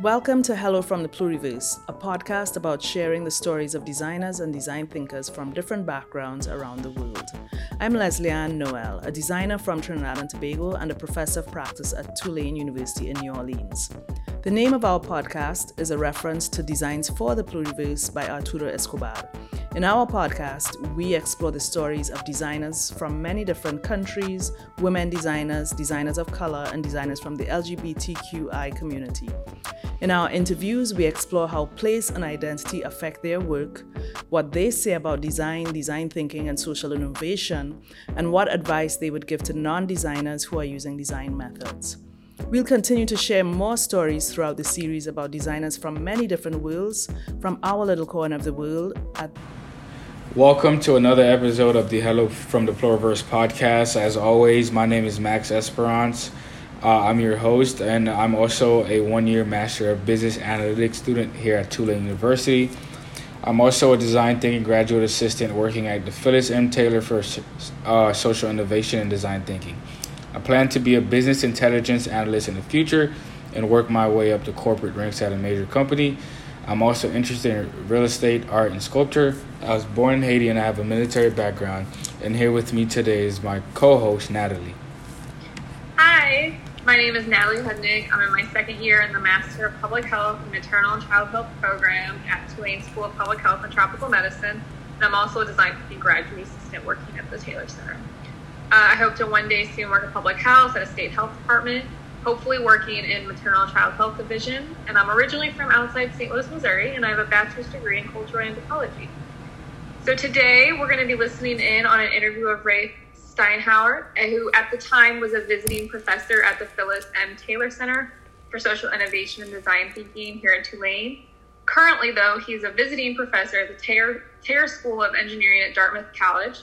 Welcome to Hello from the Pluriverse, a podcast about sharing the stories of designers and design thinkers from different backgrounds around the world. I'm Leslie Ann Noel, a designer from Trinidad and Tobago and a professor of practice at Tulane University in New Orleans. The name of our podcast is a reference to Designs for the Pluriverse by Arturo Escobar. In our podcast, we explore the stories of designers from many different countries, women designers, designers of color, and designers from the LGBTQI community. In our interviews, we explore how place and identity affect their work, what they say about design, design thinking, and social innovation, and what advice they would give to non designers who are using design methods. We'll continue to share more stories throughout the series about designers from many different worlds, from our little corner of the world at Welcome to another episode of the Hello from the Pluriverse podcast. As always, my name is Max Esperance. Uh, I'm your host, and I'm also a one year Master of Business Analytics student here at Tulane University. I'm also a design thinking graduate assistant working at the Phyllis M. Taylor for uh, Social Innovation and Design Thinking. I plan to be a business intelligence analyst in the future and work my way up the corporate ranks at a major company. I'm also interested in real estate, art, and sculpture. I was born in Haiti and I have a military background. And here with me today is my co host, Natalie. Hi, my name is Natalie Hudnick. I'm in my second year in the Master of Public Health and Maternal and Child Health program at Tulane School of Public Health and Tropical Medicine. And I'm also a design thinking graduate assistant working at the Taylor Center. Uh, I hope to one day soon work in public health at a state health department hopefully working in maternal and child health division. And I'm originally from outside St. Louis, Missouri, and I have a bachelor's degree in cultural anthropology. So today we're going to be listening in on an interview of Rafe Steinhauer, eh, who at the time was a visiting professor at the Phyllis M. Taylor Center for Social Innovation and Design Thinking here in Tulane. Currently, though, he's a visiting professor at the Thayer School of Engineering at Dartmouth College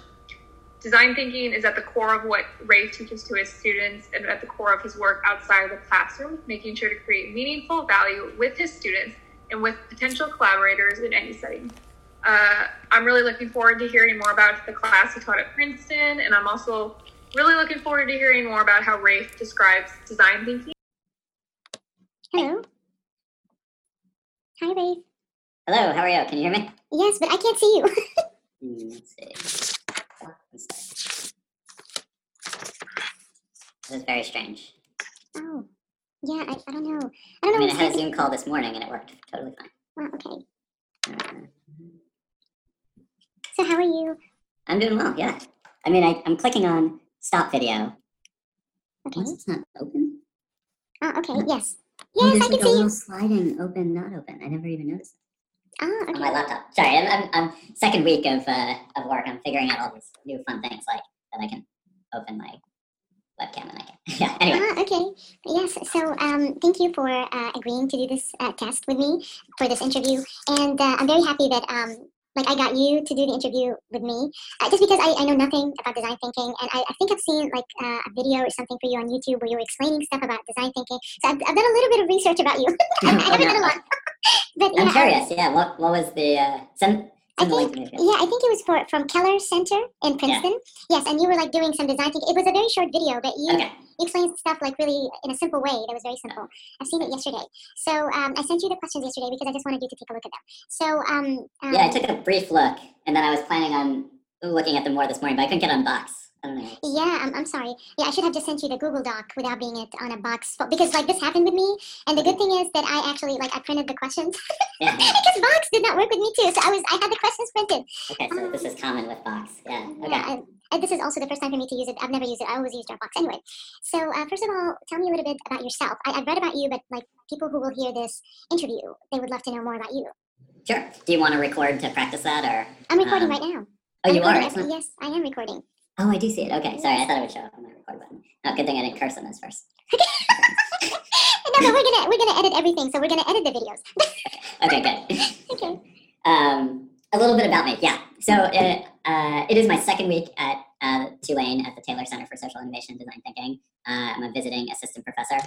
Design thinking is at the core of what Rafe teaches to his students and at the core of his work outside of the classroom, making sure to create meaningful value with his students and with potential collaborators in any setting. Uh, I'm really looking forward to hearing more about the class he taught at Princeton, and I'm also really looking forward to hearing more about how Rafe describes design thinking. Hello. Hi, Rafe. Hello, how are you? Can you hear me? Yes, but I can't see you. Let's see. This is very strange. Oh, yeah, I, I don't know. I don't know. I mean, I had a Zoom call this morning and it worked totally fine. Oh, okay. Uh, so, how are you? I'm doing well, yeah. I mean, I, I'm clicking on stop video. Okay. It's not open? Oh, okay, yes. Oh, yes, I can like see you. sliding open, not open. I never even noticed. Oh, okay. On my laptop. Sorry, I'm, I'm, I'm second week of uh, of work. I'm figuring out all these new fun things like that I can open my webcam and I can. yeah. Anyway. Ah, okay. Yes. So, um, thank you for uh, agreeing to do this uh, test with me for this interview, and uh, I'm very happy that um, like I got you to do the interview with me, uh, just because I, I know nothing about design thinking, and I, I think I've seen like uh, a video or something for you on YouTube where you were explaining stuff about design thinking. So I've, I've done a little bit of research about you. I, I haven't done a lot. but, yeah, I'm curious. Yeah. What What was the uh, send I think, yeah, I think it was for from Keller Center in Princeton. Yeah. Yes, and you were like doing some design thinking. It was a very short video, but you, okay. you explained stuff like really in a simple way. That was very simple. I've seen it yesterday. So um, I sent you the questions yesterday because I just wanted you to take a look at them. So um, um, yeah, I took a brief look, and then I was planning on looking at them more this morning, but I couldn't get on box. Yeah, I'm, I'm sorry. Yeah, I should have just sent you the Google Doc without being it on a box because like this happened with me. And the good thing is that I actually like I printed the questions yeah. because Box did not work with me too. So I was I had the questions printed. Okay, so um, this is common with Box. Yeah. Okay. Yeah, and, and, this is also the first time for me to use it. I've never used it. I always use Dropbox. Anyway, so uh, first of all, tell me a little bit about yourself. I, I've read about you, but like people who will hear this interview, they would love to know more about you. Sure. Do you want to record to practice that, or? I'm recording um, right now. Oh, I'm you are. Yes, I am recording. Oh, I do see it. Okay, sorry. I thought it would show up on my record button. Oh, good thing I didn't curse on this first. no, but we're gonna we're gonna edit everything, so we're gonna edit the videos. okay, good. okay. Um, a little bit about me. Yeah. So it, uh, it is my second week at uh, Tulane at the Taylor Center for Social Innovation and Design Thinking. Uh, I'm a visiting assistant professor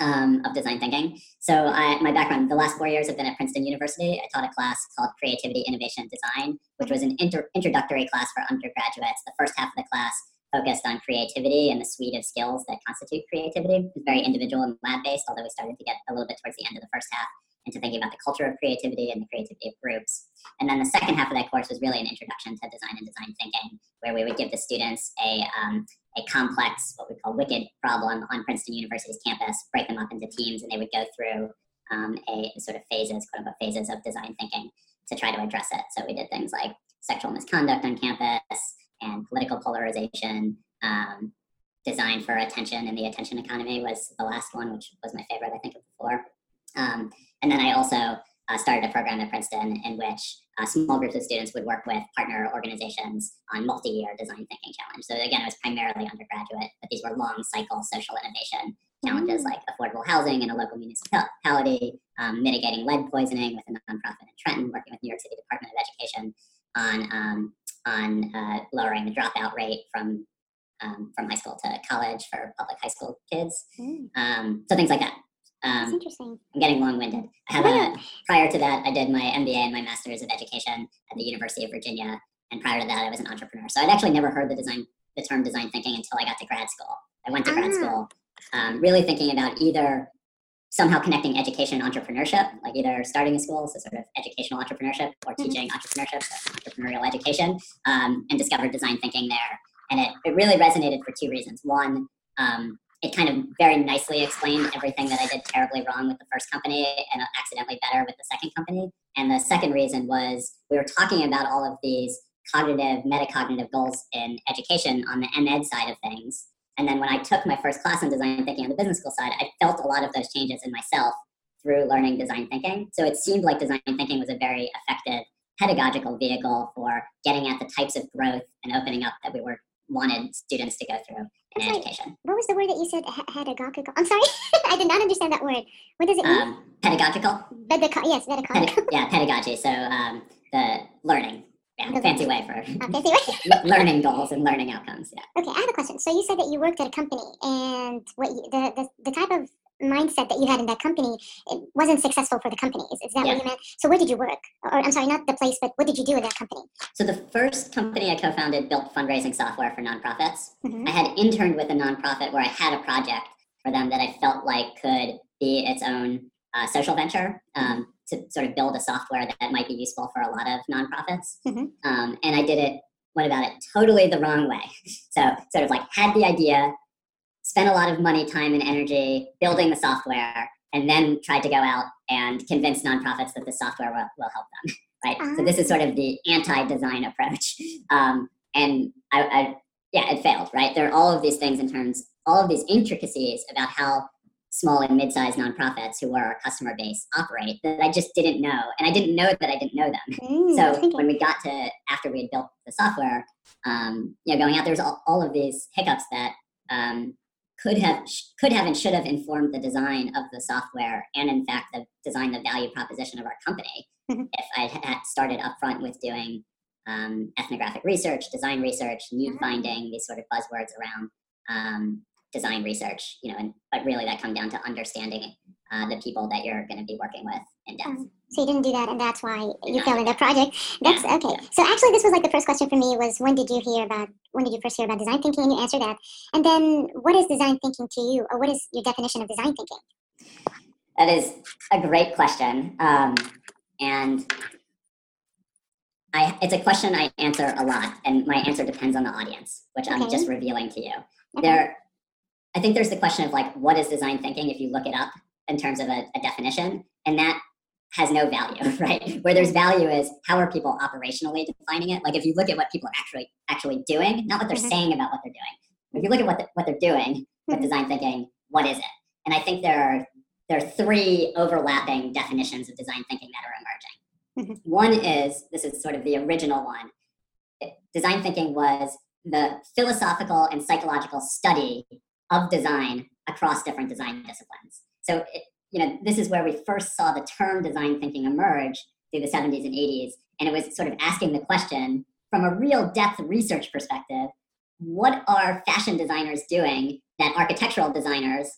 um, of design thinking. So I, my background, the last four years have been at Princeton University. I taught a class called Creativity, Innovation, Design, which was an inter- introductory class for undergraduates. The first half of the class focused on creativity and the suite of skills that constitute creativity. It's very individual and lab based, although we started to get a little bit towards the end of the first half into thinking about the culture of creativity and the creativity of groups. And then the second half of that course was really an introduction to design and design thinking, where we would give the students a, um, a complex, what we call wicked problem on Princeton University's campus, break them up into teams, and they would go through um, a sort of phases, quote unquote, phases of design thinking to try to address it. So we did things like sexual misconduct on campus and political polarization. Um, design for attention and the attention economy was the last one, which was my favorite, I think, of the four. Um, and then I also uh, started a program at Princeton in which uh, small groups of students would work with partner organizations on multi-year design thinking challenge. So again, it was primarily undergraduate, but these were long cycle social innovation challenges mm-hmm. like affordable housing in a local municipality, um, mitigating lead poisoning with a nonprofit in Trenton, working with New York City Department of Education on um, on uh, lowering the dropout rate from um, from high school to college for public high school kids. Mm. Um, so things like that. Um, That's interesting. I'm getting long-winded. I have a, prior to that, I did my MBA and my Master's of Education at the University of Virginia, and prior to that, I was an entrepreneur. So I'd actually never heard the design, the term design thinking until I got to grad school. I went to grad ah. school, um, really thinking about either somehow connecting education and entrepreneurship, like either starting a school, so sort of educational entrepreneurship, or mm-hmm. teaching entrepreneurship, so entrepreneurial education, um, and discovered design thinking there. And it, it really resonated for two reasons. One, um, it kind of very nicely explained everything that I did terribly wrong with the first company and accidentally better with the second company. And the second reason was we were talking about all of these cognitive, metacognitive goals in education on the MEd side of things. And then when I took my first class in design thinking on the business school side, I felt a lot of those changes in myself through learning design thinking. So it seemed like design thinking was a very effective pedagogical vehicle for getting at the types of growth and opening up that we were wanted students to go through in sorry, education. What was the word that you said? Pedagogical. I'm sorry, I did not understand that word. What does it mean? Um, pedagogical. Pedago- yes, pedagogical. Yeah, pedagogy. So um, the learning. Yeah, the fancy way for fancy way. learning goals and learning outcomes. Yeah. Okay, I have a question. So you said that you worked at a company, and what you, the, the the type of mindset that you had in that company it wasn't successful for the company. Is, is that yeah. what you meant? So where did you work? Or I'm sorry, not the place, but what did you do at that company? So the first company I co-founded built fundraising software for nonprofits. Mm-hmm. I had interned with a nonprofit where I had a project for them that I felt like could be its own uh, social venture um, to sort of build a software that might be useful for a lot of nonprofits. Mm-hmm. Um, and I did it, what about it, totally the wrong way. So sort of like had the idea, spent a lot of money, time, and energy building the software, and then tried to go out and convince nonprofits that the software will, will help them. Right. Uh-huh. So this is sort of the anti-design approach, um, and I, I, yeah, it failed. Right. There are all of these things in terms, all of these intricacies about how small and mid-sized nonprofits who are our customer base operate that I just didn't know, and I didn't know that I didn't know them. Mm, so when we got to after we had built the software, um, you know, going out there was all, all of these hiccups that um, could have could have and should have informed the design of the software and in fact the design the value proposition of our company mm-hmm. if i had started upfront with doing um, ethnographic research design research need mm-hmm. finding these sort of buzzwords around um, design research you know and but really that come down to understanding uh, the people that you're going to be working with in depth mm-hmm. So you didn't do that, and that's why you fell in that project. That's yeah. okay. So actually, this was like the first question for me was when did you hear about when did you first hear about design thinking, and you answered that. And then, what is design thinking to you, or what is your definition of design thinking? That is a great question, um, and I, it's a question I answer a lot, and my answer depends on the audience, which okay. I'm just revealing to you. Okay. There, I think there's the question of like, what is design thinking? If you look it up in terms of a, a definition, and that has no value, right? Where there's value is how are people operationally defining it? Like if you look at what people are actually actually doing, not what they're mm-hmm. saying about what they're doing. If you look at what the, what they're doing with mm-hmm. design thinking, what is it? And I think there are there are three overlapping definitions of design thinking that are emerging. Mm-hmm. One is this is sort of the original one. Design thinking was the philosophical and psychological study of design across different design disciplines. So it, you know, this is where we first saw the term design thinking emerge through the 70s and 80s. And it was sort of asking the question from a real depth research perspective what are fashion designers doing that architectural designers,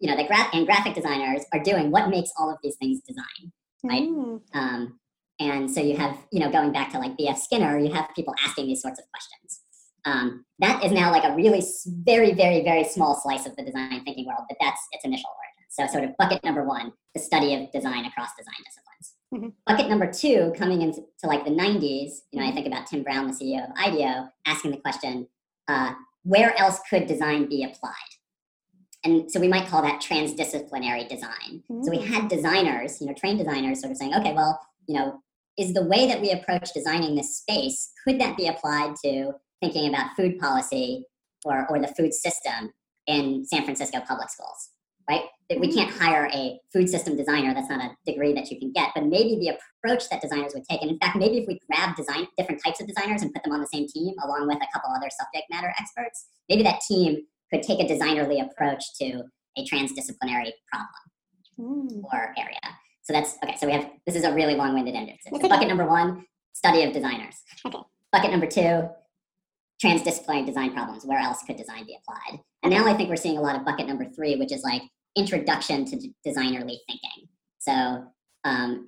you know, the gra- and graphic designers are doing? What makes all of these things design, right? Mm. Um, and so you have, you know, going back to like B.F. Skinner, you have people asking these sorts of questions. Um, that is now like a really very, very, very small slice of the design thinking world, but that's its initial origin. So, sort of bucket number one, the study of design across design disciplines. Mm-hmm. Bucket number two, coming into like the 90s, you know, I think about Tim Brown, the CEO of IDEO, asking the question, uh, where else could design be applied? And so we might call that transdisciplinary design. Mm-hmm. So we had mm. designers, you know, trained designers sort of saying, okay, well, you know, is the way that we approach designing this space, could that be applied to thinking about food policy or, or the food system in San Francisco public schools, right? That we can't mm. hire a food system designer. That's not a degree that you can get. But maybe the approach that designers would take, and in fact, maybe if we grab design different types of designers and put them on the same team along with a couple other subject matter experts, maybe that team could take a designerly approach to a transdisciplinary problem mm. or area. So that's okay. So we have this is a really long-winded answer. So bucket number one, study of designers. Okay. Bucket number two, transdisciplinary design problems. Where else could design be applied? And now I think we're seeing a lot of bucket number three, which is like introduction to designerly thinking. So um,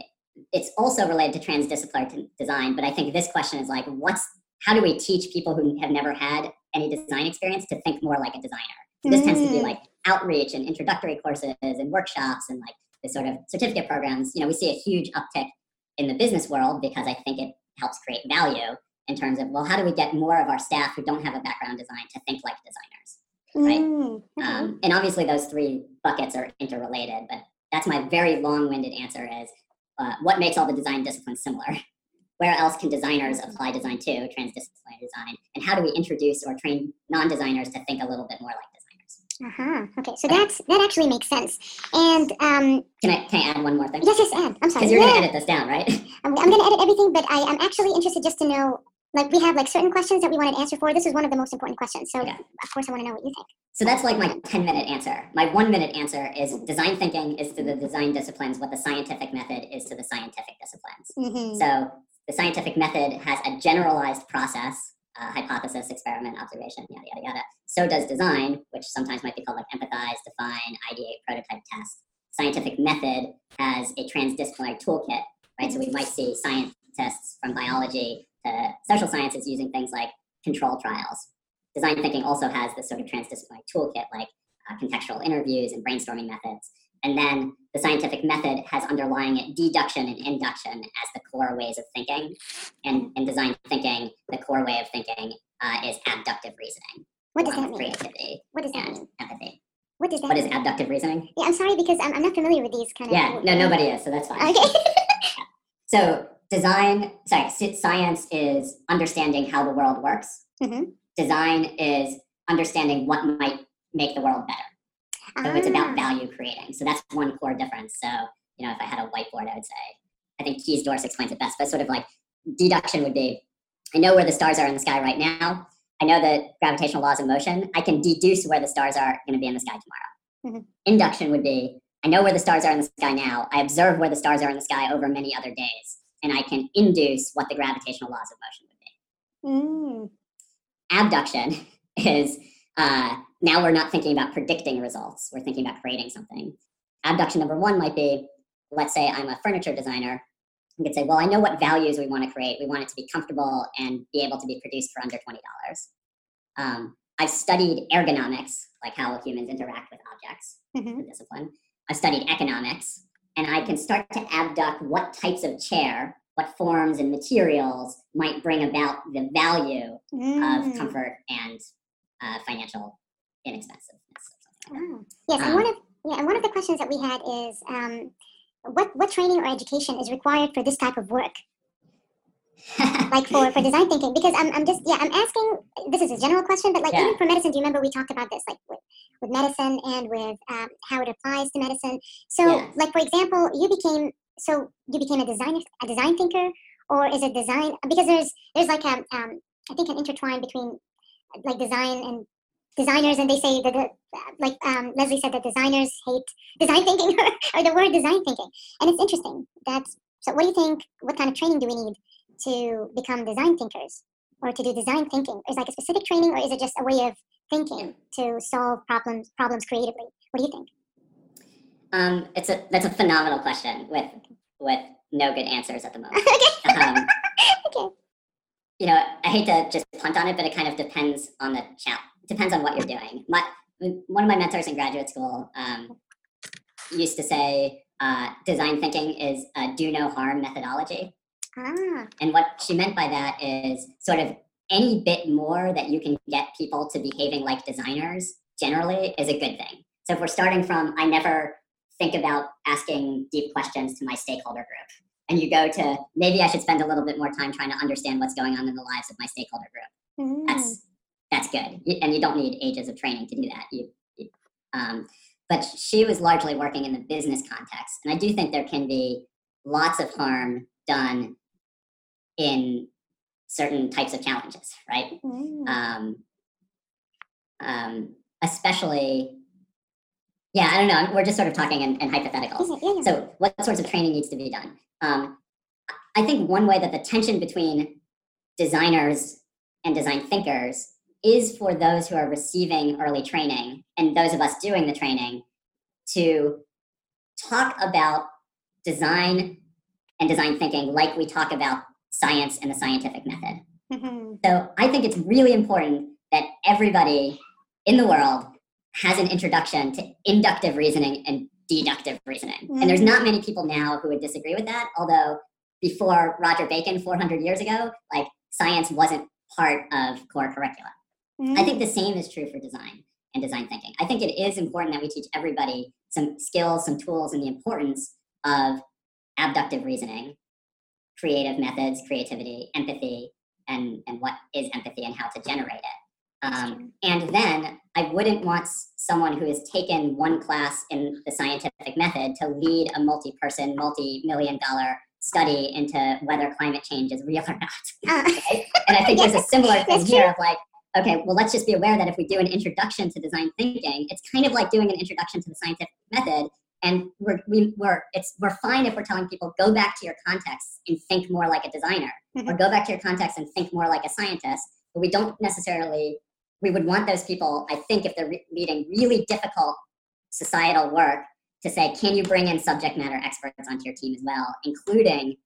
it's also related to transdisciplinary design, but I think this question is like, what's how do we teach people who have never had any design experience to think more like a designer? So this mm. tends to be mm. like outreach and introductory courses and workshops and like the sort of certificate programs. You know, we see a huge uptick in the business world because I think it helps create value in terms of well, how do we get more of our staff who don't have a background in design to think like designers? Right. Mm. Um, and obviously, those three buckets are interrelated, but that's my very long-winded answer is uh, what makes all the design disciplines similar? Where else can designers apply design to transdisciplinary design? And how do we introduce or train non-designers to think a little bit more like designers? Uh-huh okay so that's that actually makes sense. And um can i can i add one more thing? Yes yes add. I'm sorry. Because you're yeah. going to edit this down right? I'm, I'm going to edit everything but i am actually interested just to know like we have like certain questions that we want to answer for this is one of the most important questions so yeah. of course i want to know what you think so that's like my 10 minute answer my one minute answer is design thinking is to the design disciplines what the scientific method is to the scientific disciplines mm-hmm. so the scientific method has a generalized process, uh, hypothesis, experiment, observation, yada, yada, yada. So does design, which sometimes might be called like empathize, define, ideate, prototype, test. Scientific method has a transdisciplinary toolkit, right? So we might see scientists from biology to social sciences using things like control trials. Design thinking also has this sort of transdisciplinary toolkit like uh, contextual interviews and brainstorming methods. And then the scientific method has underlying it deduction and induction as the core ways of thinking. And in design thinking, the core way of thinking uh, is abductive reasoning. What does that mean? Creativity. What does that mean? Empathy. What does that What mean? is abductive reasoning? Yeah, I'm sorry because I'm, I'm not familiar with these kind of. Yeah, no, nobody is, so that's fine. Okay. so design, sorry, science is understanding how the world works. Mm-hmm. Design is understanding what might make the world better. So it's about ah. value creating. So that's one core difference. So, you know, if I had a whiteboard, I would say, I think Kees Dorst explains it best, but sort of like deduction would be, I know where the stars are in the sky right now. I know the gravitational laws of motion. I can deduce where the stars are going to be in the sky tomorrow. Mm-hmm. Induction would be, I know where the stars are in the sky now. I observe where the stars are in the sky over many other days, and I can induce what the gravitational laws of motion would be. Mm. Abduction is uh, now we're not thinking about predicting results, we're thinking about creating something. Abduction number one might be let's say I'm a furniture designer. You could say, well, I know what values we want to create. We want it to be comfortable and be able to be produced for under $20. Um, I've studied ergonomics, like how humans interact with objects, mm-hmm. the discipline. I've studied economics, and I can start to abduct what types of chair, what forms and materials might bring about the value mm. of comfort and uh, financial inexpensiveness. Oh. Yes, um, and one of yeah, and one of the questions that we had is um, what what training or education is required for this type of work? like for, for design thinking because I'm, I'm just yeah i'm asking this is a general question but like yeah. even for medicine do you remember we talked about this like with, with medicine and with um, how it applies to medicine so yeah. like for example you became so you became a designer a design thinker or is it design because there's there's like a um, i think an intertwine between like design and designers and they say that the, like um, leslie said that designers hate design thinking or the word design thinking and it's interesting that's so what do you think what kind of training do we need to become design thinkers or to do design thinking is like a specific training or is it just a way of thinking to solve problems problems creatively what do you think um, it's a that's a phenomenal question with with no good answers at the moment um, okay. you know, I hate to just punt on it, but it kind of depends on the chat. Depends on what you're doing. My one of my mentors in graduate school um, used to say uh, design thinking is a do no harm methodology. Ah. And what she meant by that is sort of any bit more that you can get people to behaving like designers generally is a good thing. So if we're starting from, I never think about asking deep questions to my stakeholder group. And you go to maybe I should spend a little bit more time trying to understand what's going on in the lives of my stakeholder group. Mm. That's that's good, and you don't need ages of training to do that. You, you, um, but she was largely working in the business context, and I do think there can be lots of harm done in certain types of challenges, right? Mm. um, um, especially yeah i don't know we're just sort of talking in, in hypotheticals Yeah, yeah, yeah. so what sorts of training needs to be done um, i think one way that the tension between designers and design thinkers is for those who are receiving early training and those of us doing the training to talk about design and design thinking like we talk about science and the scientific method Mhm. so I think it's really important that everybody in the world has an introduction to inductive reasoning and deductive reasoning. And there's not many people now who would disagree with that, although before Roger Bacon 400 years ago, like science wasn't part of core curricula. I think the same is true for design and design thinking. I think it is important that we teach everybody some skills, some tools, and the importance of abductive reasoning, creative methods, creativity, empathy, and, and what is empathy and how to generate it. Um, and then I wouldn't want someone who has taken one class in the scientific method to lead a multi person, multi million dollar study into whether climate change is real or not. Right? And I think there's a similar thing here of like, okay, well, let's just be aware that if we do an introduction to design thinking, it's kind of like doing an introduction to the scientific method. And we're, we, we're, it's, we're fine if we're telling people go back to your context and think more like a designer, or go back to your context and think more like a scientist. But we don't necessarily, we would want those people, I think, if they're re- leading really difficult societal work, to say, can you bring in subject matter experts onto your team as well, including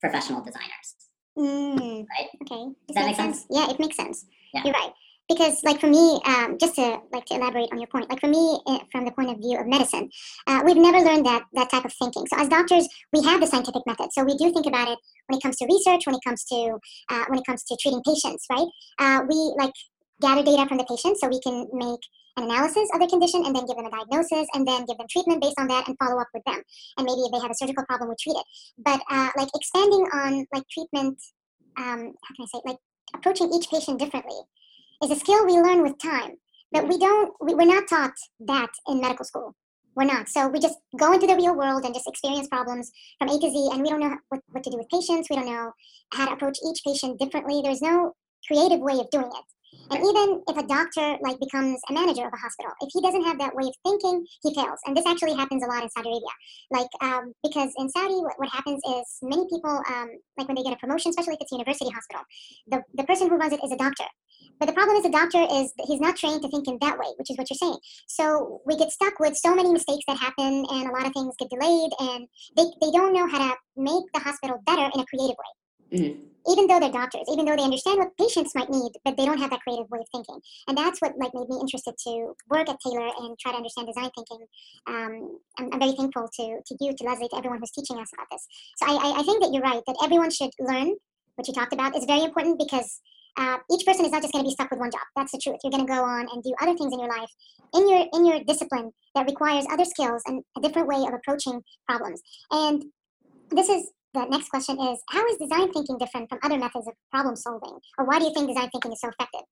professional designers? Mm, Right. okay. Does that make sense? Yeah, it makes sense. Yeah. You're right. Because, like, for me, um, just to like to elaborate on your point, like for me, eh, from the point of view of medicine, uh, we've never learned that that type of thinking. So, as doctors, we have the scientific method. So, we do think about it when it comes to research, when it comes to uh, when it comes to treating patients, right? Uh, we like gather data from the patient so we can make an analysis of their condition and then give them a diagnosis and then give them treatment based on that and follow up with them. And maybe if they have a surgical problem, we treat it. But uh, like expanding on like treatment, um, how can I say, like approaching each patient differently is a skill we learn with time. But we don't, we, we're not taught that in medical school. We're not. So we just go into the real world and just experience problems from A to Z, and we don't know what, what to do with patients. We don't know how to approach each patient differently. There's no creative way of doing it. And even if a doctor like becomes a manager of a hospital, if he doesn't have that way of thinking, he fails. And this actually happens a lot in Saudi Arabia. Like um, because in Saudi, what, what happens is many people um, like when they get a promotion, especially if it's a university hospital, the, the person who runs it is a doctor. But the problem is the doctor is he's not trained to think in that way, which is what you're saying. So we get stuck with so many mistakes that happen, and a lot of things get delayed, and they, they don't know how to make the hospital better in a creative way Mhm. even though they're doctors, even though they understand what patients might need, but they don't have that creative way of thinking. And that's what like made me interested to work at Taylor and try to understand design thinking. Um, I'm, I'm very thankful to, to you, to Leslie, to everyone who's teaching us about this. So I, I, I think that you're right, that everyone should learn what you talked about. It's very important because uh, each person is not just going to be stuck with one job. That's the truth. You're going to go on and do other things in your life, in your in your discipline that requires other skills and a different way of approaching problems. And this is the next question is how is design thinking different from other methods of problem solving or why do you think design thinking is so effective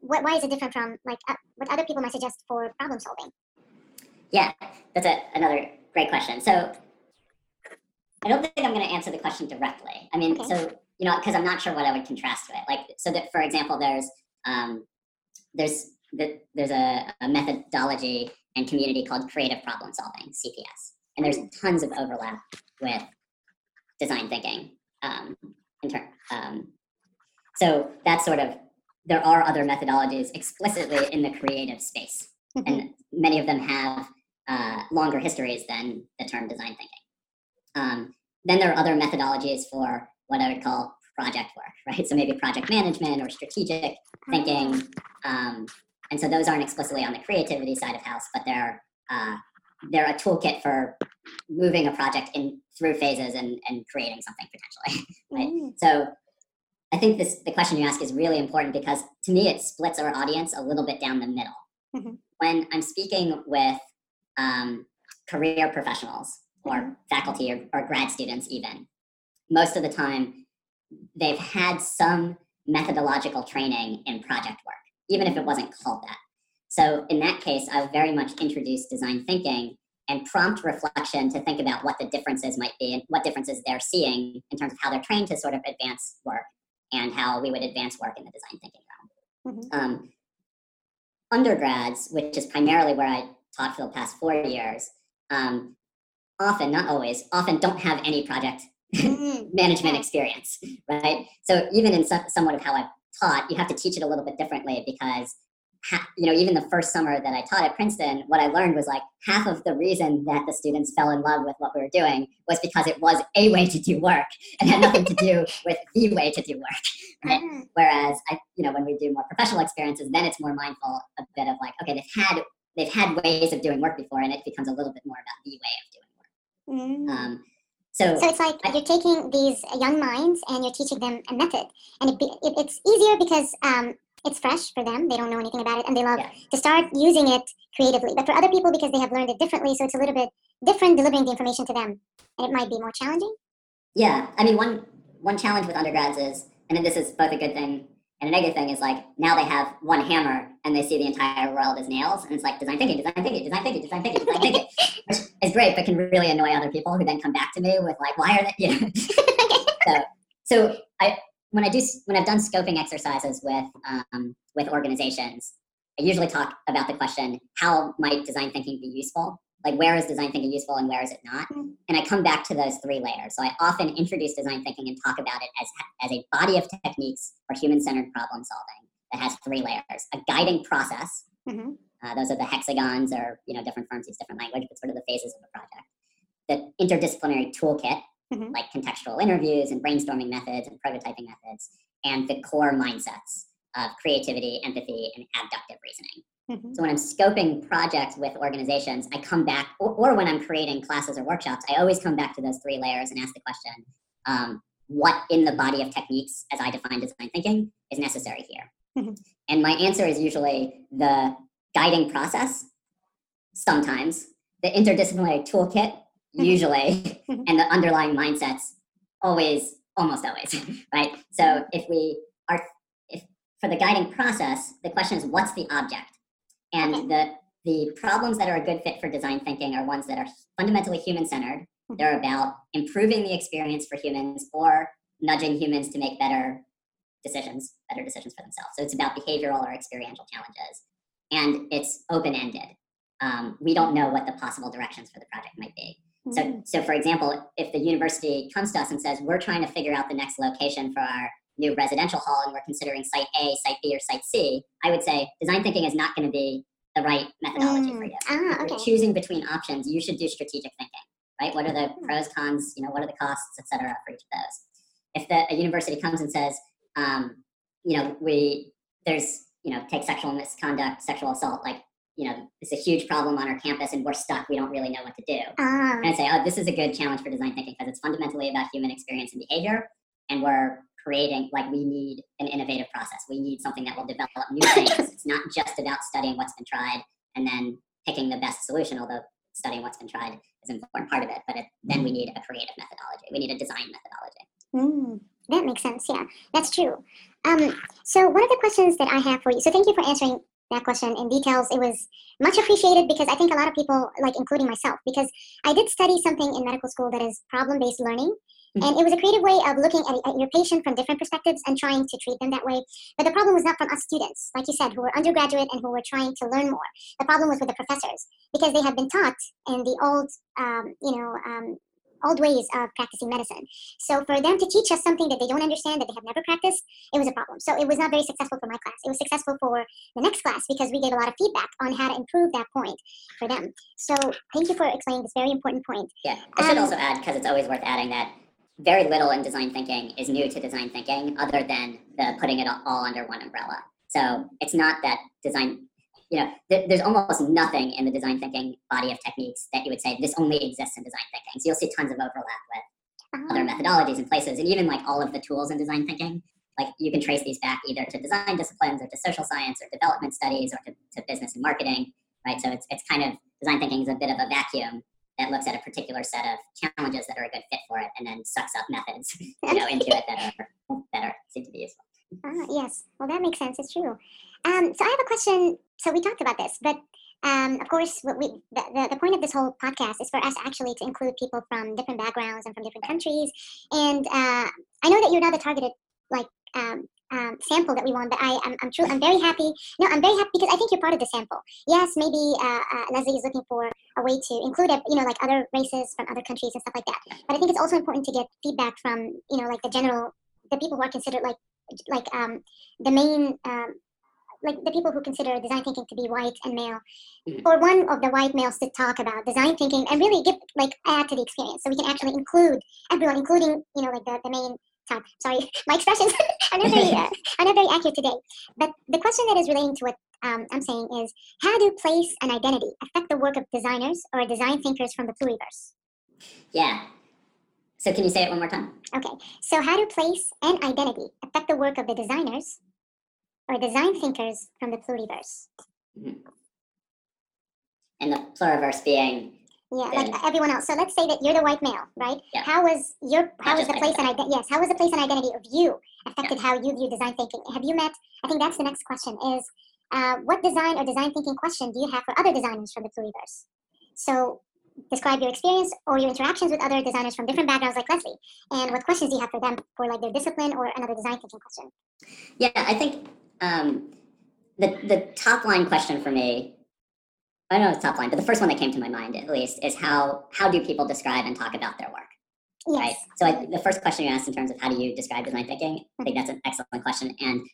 what, why is it different from like uh, what other people might suggest for problem solving Yeah, that's a, another great question. So I don't think I'm going to answer the question directly. I mean, Okay. so you know, because I'm not sure what I would contrast to it. Like, so that for example, there's um, there's the, there's a, a methodology and community called creative problem solving (CPS), and there's tons of overlap with design thinking. Um, in turn, um, so that's sort of there are other methodologies explicitly in the creative space and many of them have uh, longer histories than the term design thinking. Um, then there are other methodologies for what I would call project work, right? So maybe project management or strategic thinking. Um, and so those aren't explicitly on the creativity side of house, but they're uh, they're a toolkit for moving a project in through phases and, and creating something potentially, right? Mm. So I think this the question you ask is really important because to me it splits our audience a little bit down the middle. Mhm. When I'm speaking with um, career professionals or Mhm. faculty or, or grad students, even most of the time they've had some methodological training in project work, even if it wasn't called that. So in that case, I very much introduce design thinking and prompt reflection to think about what the differences might be and what differences they're seeing in terms of how they're trained to sort of advance work and how we would advance work in the design thinking realm. Mhm. Um, undergrads, which is primarily where I taught for the past four years, um, often, not always, often don't have any project Mm. management experience, right? So even in some, somewhat of how I've taught, you have to teach it a little bit differently because, you know, even the first summer that I taught at Princeton, what I learned was like half of the reason that the students fell in love with what we were doing was because it was a way to do work and had nothing to do with the way to do work, right? Ah, Whereas I, you know, when we do more professional experiences, then it's more mindful a bit of like, okay, they've had they've had ways of doing work before, and it becomes a little bit more about the way of doing mm. work. Um, so So it's like you're taking these young minds and you're teaching them a method, and it, be, it, it's easier because um, it's fresh for them. They don't know anything about it, and they love Yeah. to start using it creatively. But for other people, because they have learned it differently, so it's a little bit different delivering the information to them, and it might be more challenging. Yeah, I mean, one one challenge with undergrads is, and then this is both a good thing and a negative thing, is like now they have one hammer and they see the entire world as nails, and it's like design thinking, design thinking, design thinking, design thinking, design thinking, which is great, but can really annoy other people who then come back to me with like, why are they? You know? so, so I when I do when I've done scoping exercises with um, with organizations, I usually talk about the question, how might design thinking be useful? Like, where is design thinking useful and where is it not? Mm. And I come back to those three layers. So I often introduce design thinking and talk about it as, as a body of techniques for human centered problem solving that has three layers a guiding process. hmm Uh, those are the hexagons, or you know, different firms use different language, but sort of the phases of the project. The interdisciplinary toolkit, Mhm. like contextual interviews and brainstorming methods and prototyping methods, and the core mindsets of creativity, empathy, and abductive reasoning. hmm So when I'm scoping projects with organizations, I come back, or, or when I'm creating classes or workshops, I always come back to those three layers and ask the question, um, what in the body of techniques, as I define design thinking, is necessary here? Mhm. And my answer is usually the guiding process, sometimes, the interdisciplinary toolkit, usually, and the underlying mindsets, always, almost always, right? So if we are, if for the guiding process, the question is, what's the object? And Okay. the the problems that are a good fit for design thinking are ones that are fundamentally human centered. Mhm. They're about improving the experience for humans or nudging humans to make better decisions, better decisions for themselves. So it's about behavioral or experiential challenges, and it's open ended. Um, we don't know what the possible directions for the project might be. So, so for example, if the university comes to us and says, we're trying to figure out the next location for our new residential hall and we're considering site A, site B, or site C, I would say design thinking is not going to be the right methodology for Mm. you. Ah, If you're choosing between options, you should do strategic thinking, right? What are the Hmm. pros, cons, you know, what are the costs, et cetera, for each of those? If the, a university comes and says, um, you know, we, there's, you know, take sexual misconduct, sexual assault, like, you know, it's a huge problem on our campus and we're stuck, we don't really know what to do Ah, and say, oh, this is a good challenge for design thinking because it's fundamentally about human experience and behavior. And we're creating, like, we need an innovative process. We need something that will develop new things. It's not just about studying what's been tried and then picking the best solution, although studying what's been tried is an important part of it. But it, then we need a creative methodology. We need a design methodology. Mm, that makes sense. Yeah, that's true. Um, so one of the questions that I have for you. So thank you for answering that question in details. It was much appreciated because I think a lot of people, like including myself, because I did study something in medical school that is problem-based learning, and it was a creative way of looking at, at your patient from different perspectives and trying to treat them that way. But the problem was not from us students, like you said, who were undergraduate and who were trying to learn more. The problem was with the professors because they had been taught in the old, um, you know. Um, old ways of practicing medicine. So for them to teach us something that they don't understand, that they have never practiced, it was a problem. So it was not very successful for my class. It was successful for the next class because we gave a lot of feedback on how to improve that point for them. So thank you for explaining this very important point. Yeah. I should Um, also add, because it's always worth adding, that very little in design thinking is new to design thinking other than the putting it all under one umbrella. So it's not that design, you know, th- there's almost nothing in the design thinking body of techniques that you would say this only exists in design thinking. So you'll see tons of overlap with other Uh-huh. methodologies and places, and even like all of the tools in design thinking. Like you can trace these back either to design disciplines or to social science or development studies or to, to business and marketing, right? So it's, it's kind of design thinking is a bit of a vacuum that looks at a particular set of challenges that are a good fit for it and then sucks up methods you know into it that are that are seem to be useful. Ah, yes. Well, that makes sense. It's true. Um, so I have a question. So we talked about this, but um, of course, what we the, the, the point of this whole podcast is for us actually to include people from different backgrounds and from different countries. And uh, I know that you're not the targeted like um, um, sample that we want, but I, I'm, I'm true. I'm very happy. No, I'm very happy because I think you're part of the sample. Yes, maybe uh, uh, Leslie is looking for a way to include, it, you know, like other races from other countries and stuff like that. But I think it's also important to get feedback from, you know, like the general, the people who are considered like, like um, the main. Um, like the people who consider design thinking to be white and male, Mhm. for one of the white males to talk about design thinking and really give like add to the experience, so we can actually include everyone, including you know like the, the main type. Sorry, my expressions are not very uh, are not very accurate today. But the question that is relating to what um, I'm saying is, how do place and identity affect the work of designers or design thinkers from the pluriverse? Yeah. So can you say it one more time? Okay, so how do place and identity affect the work of the designers or design thinkers from the pluriverse? And the pluriverse being Yeah, like everyone else. So let's say that you're the white male, right? Yeah. How was your how was the place and identity? Yes, how was the place and identity of you affected how you view design thinking? Have you met? I think that's the next question. Is uh, what design or design thinking question do you have for other designers from the pluriverse? So describe your experience or your interactions with other designers from different backgrounds, like Leslie, and what questions do you have for them for like their discipline or another design thinking question? Yeah, I think um, the the top line question for me, I don't know it's top line, but the first one that came to my mind at least is how how do people describe and talk about their work, Yes. right? So I, the first question you asked in terms of how do you describe design thinking, I think that's an excellent question. And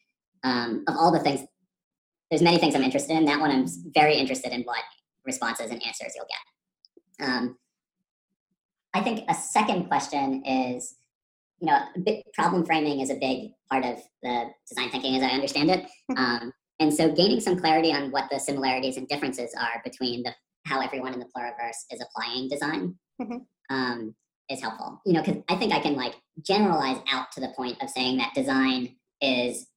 um, of all the things, there's many things I'm interested in. That one I'm very interested in what responses and answers you'll get. Um, I think a second question is, you know, problem framing is a big part of the design thinking as I understand it. Um, and so gaining some clarity on what the similarities and differences are between the how everyone in the pluriverse is applying design Mhm. um, is helpful. You know, because I think I can like generalize out to the point of saying that design is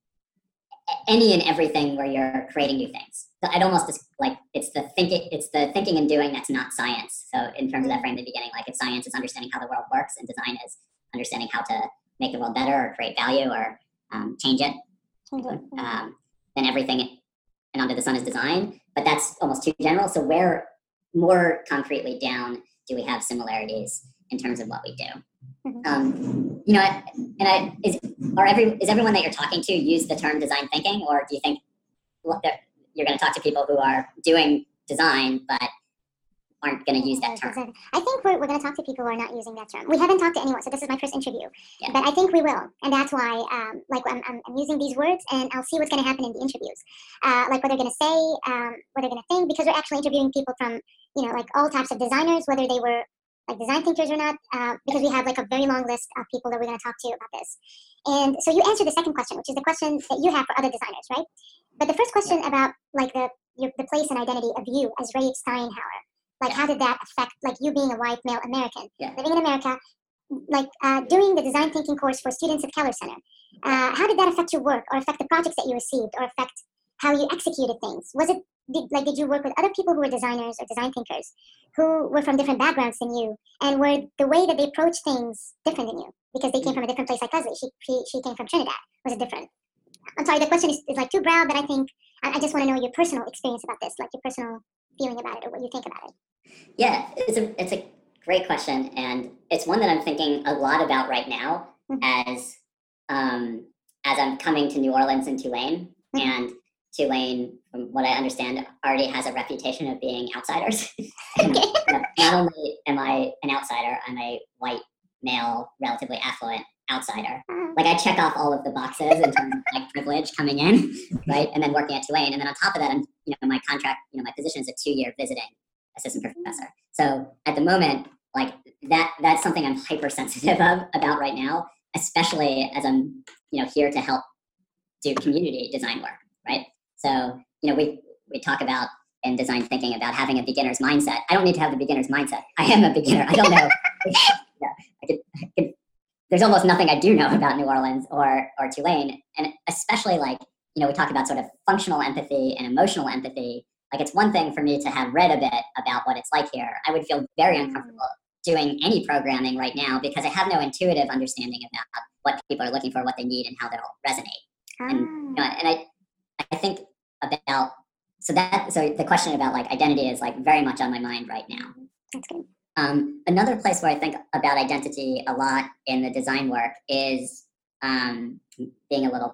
any and everything where you're creating new things. So I'd almost just like it's the thinking, it's the thinking and doing that's not science. So in terms of that frame at the beginning, like if science is understanding how the world works and design is understanding how to make the world better or create value or um, change it. Mhm. um, then everything and under the sun is design. But that's almost too general. So where more concretely down do we have similarities in terms of what we do? Mhm. Um, you know, and I is are every is everyone that you're talking to use the term design thinking, or do you think you're going to talk to people who are doing design but aren't going to use that term? exactly. I think we're, we're going to talk to people who are not using that term. We haven't talked to anyone, so this is my first interview. Yeah. But I think we will, and that's why, um, like, I'm, I'm, I'm using these words, and I'll see what's going to happen in the interviews, uh, like what they're going to say, um, what they're going to think, because we're actually interviewing people from, you know, like all types of designers, whether they were like design thinkers or not, uh, because we have like a very long list of people that we're going to talk to about this. And so you answered the second question, which is the question that you have for other designers, right? But the first question about like the your, the place and identity of you as Ray Steinhauer, like how did that affect like you being a white male American Yeah. living in America, like uh, doing the design thinking course for students at Keller Center? Uh, how did that affect your work or affect the projects that you received or affect how you executed things? Was it did, like did you work with other people who were designers or design thinkers who were from different backgrounds than you and were the way that they approached things different than you because they came from a different place like Leslie she, she, she came from Trinidad was it different I'm sorry the question is, is like too broad but I think I, I just want to know your personal experience about this like your personal feeling about it or what you think about it Yeah, it's a it's a great question, and it's one that I'm thinking a lot about right now Mhm. as um, as I'm coming to New Orleans and Tulane, Mhm. and Tulane, from what I understand, already has a reputation of being outsiders. And, Okay. you know, not only am I an outsider, I'm a white male, relatively affluent outsider. Uh, Like I check off all of the boxes in terms of like privilege coming in, right? And then working at Tulane, and then on top of that, I'm you know my contract, you know my position is a two-year visiting assistant professor. So at the moment, like that that's something I'm hypersensitive of about right now, especially as I'm you know here to help do community design work, right? So you know we we talk about in design thinking about having a beginner's mindset. I don't need to have the beginner's mindset. I am a beginner. I don't know. yeah, I could, I could, there's almost nothing I do know about New Orleans or or Tulane, and especially like you know we talk about sort of functional empathy and emotional empathy. Like it's one thing for me to have read a bit about what it's like here. I would feel very mm-hmm. uncomfortable doing any programming right now because I have no intuitive understanding about what people are looking for, what they need, and how they'll resonate. And, you know, ah. and I, I think about so that so the question about like identity is like very much on my mind right now. Mm-hmm. That's good. Um, another place where I think about identity a lot in the design work is um, being a little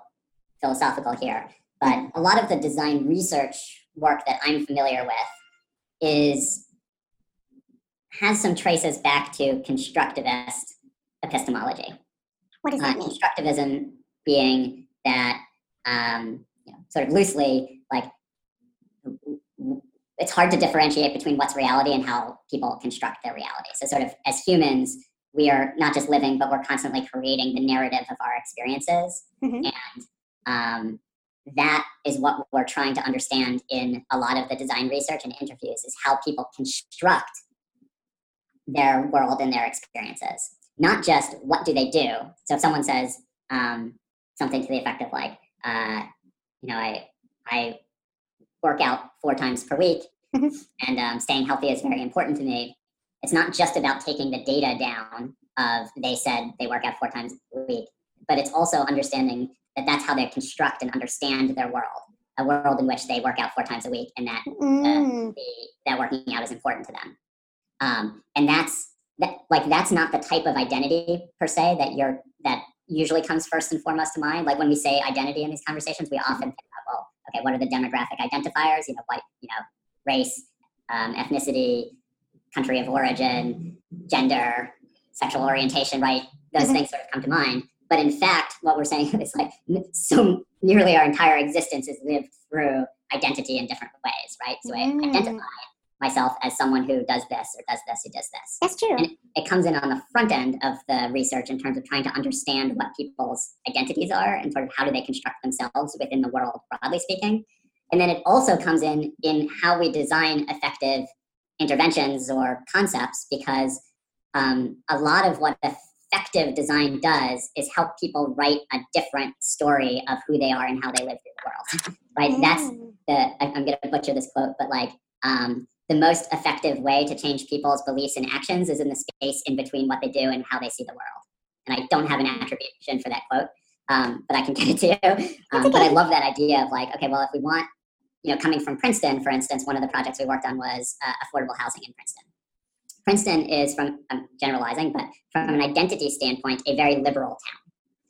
philosophical here, but a lot of the design research work that I'm familiar with is has some traces back to constructivist epistemology. What does Uh, that mean? constructivism being that, um, you know, sort of loosely, like it's hard to differentiate between what's reality and how people construct their reality. So, sort of as humans, we are not just living, but we're constantly creating the narrative of our experiences. Mhm. And um, that is what we're trying to understand in a lot of the design research and interviews is how people construct their world and their experiences. Not just what do they do. So if someone says um, something to the effect of like, uh, you know, I I work out four times per week, Mhm. and um, staying healthy is very important to me. It's not just about taking the data down of they said they work out four times a week, but it's also understanding that that's how they construct and understand their world, a world in which they work out four times a week, and that Mm, the, that working out is important to them. Um, and that's that like that's not the type of identity per se that you're that usually comes first and foremost to mind. Like when we say identity in these conversations, we often think well, okay, what are the demographic identifiers? You know, white, you know, race, um, ethnicity, country of origin, gender, sexual orientation, right? Those Mhm. things sort of come to mind. But in fact, what we're saying is like so nearly our entire existence is lived through identity in different ways, right? So I Mm. identify myself as someone who does this or does this or does this. that's true. And it comes in on the front end of the research in terms of trying to understand what people's identities are and sort of how do they construct themselves within the world, broadly speaking. And then it also comes in in how we design effective interventions or concepts because um, a lot of what effective design does is help people write a different story of who they are and how they live through the world. right? That's Mm, the I- I'm going to butcher this quote, but like um, the most effective way to change people's beliefs and actions is in the space in between what they do and how they see the world. And I don't have an attribution for that quote, um, but I can get it to you. Um, But I love that idea of like, okay, well, if we want, you know, coming from Princeton, for instance, one of the projects we worked on was uh, affordable housing in Princeton. Princeton is from I'm generalizing, but from an identity standpoint, a very liberal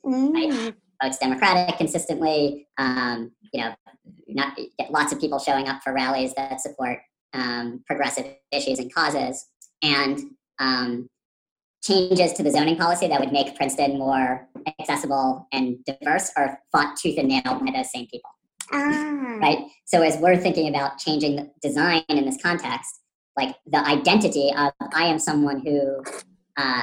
town mm, votes Democratic consistently. Um, you know, not get lots of people showing up for rallies that support um, progressive issues and causes, and um, changes to the zoning policy that would make Princeton more accessible and diverse are fought tooth and nail by those same people ah, right? So as we're thinking about changing the design in this context, like the identity of I am someone who uh,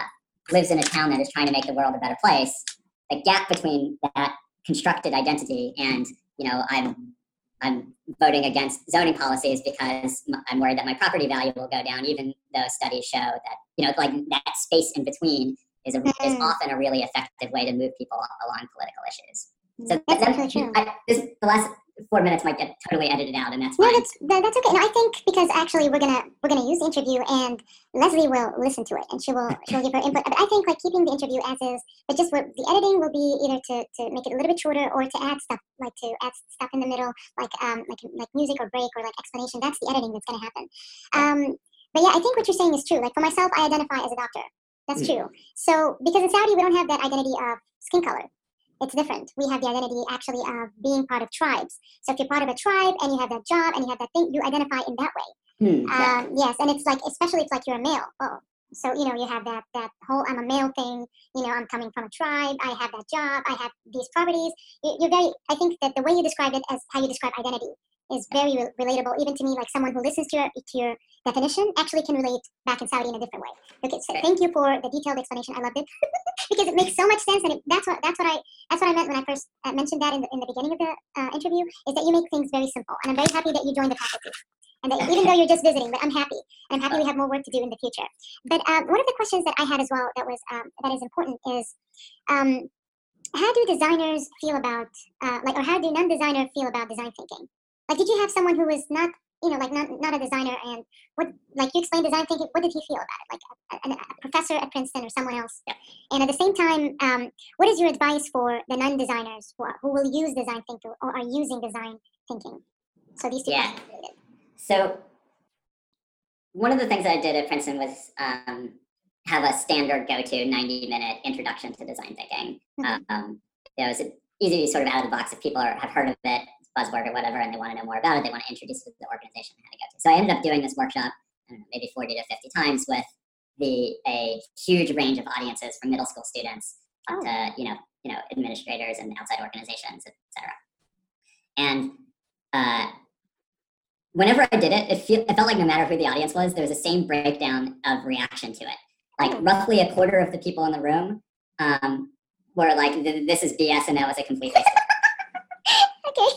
lives in a town that is trying to make the world a better place, the gap between that constructed identity and you know I'm I'm voting against zoning policies because I'm worried that my property value will go down, even though studies show that you know like that space in between is a, is Mm. often a really effective way to move people along political issues. So that's that- true. I, this, the last four minutes might get totally edited out, and that's No, fine. that's that, that's okay. No, I think because actually we're gonna we're gonna use the interview and Leslie will listen to it and she will she'll give her input. But I think like keeping the interview as is, but just what the editing will be either to, to make it a little bit shorter or to add stuff like to add stuff in the middle, like um like like music or break or like explanation. That's the editing that's gonna happen. Um, but yeah, I think what you're saying is true. Like for myself, I identify as a doctor. That's Mm. true. So because in Saudi we don't have that identity of skin color. It's different. We have the identity actually of being part of tribes. So if you're part of a tribe and you have that job and you have that thing, you identify in that way. Hmm, yeah. Um, yes, and it's like, especially if like you're a male. Oh, so you know you have that that whole I'm a male thing. You know, I'm coming from a tribe. I have that job. I have these properties. You, you're very. I think that the way you describe it as how you describe identity is very re- relatable, even to me, like someone who listens to your to your definition actually can relate back in Saudi in a different way. Okay, so thank you for the detailed explanation. I loved it because it makes so much sense, and it, that's what that's what I that's what I meant when I first uh, mentioned that in the in the beginning of the uh, interview is that you make things very simple, and I'm very happy that you joined the faculty. And that even though you're just visiting, but I'm happy, and I'm happy we have more work to do in the future. But uh, one of the questions that I had as well that was um, that is important is, um, how do designers feel about uh, like, or how do non-designers feel about design thinking? Like, did you have someone who was not, you know, like not not a designer, and what, like you explained design thinking, what did he feel about it? Like a, a, a professor at Princeton or someone else? Yeah. And at the same time, um, what is your advice for the non-designers who, are, who will use design thinking or are using design thinking? So these two Yeah. So one of the things that I did at Princeton was um, have a standard go-to 90-minute introduction to design thinking. Mhm. Um, you know, it's easy, sort of out of the box if people are, have heard of it, buzzword or whatever, and they want to know more about it. They want to introduce it to the organization how to go to. So I ended up doing this workshop, I don't know, maybe 40 to 50 times with the a huge range of audiences from middle school students up Oh. to you know you know administrators and outside organizations, etc. And uh, whenever I did it, it, feel, it felt like no matter who the audience was, there was the same breakdown of reaction to it. Like Oh. roughly a quarter of the people in the room um, were like, "This is BS," and that was a complete waste. Okay.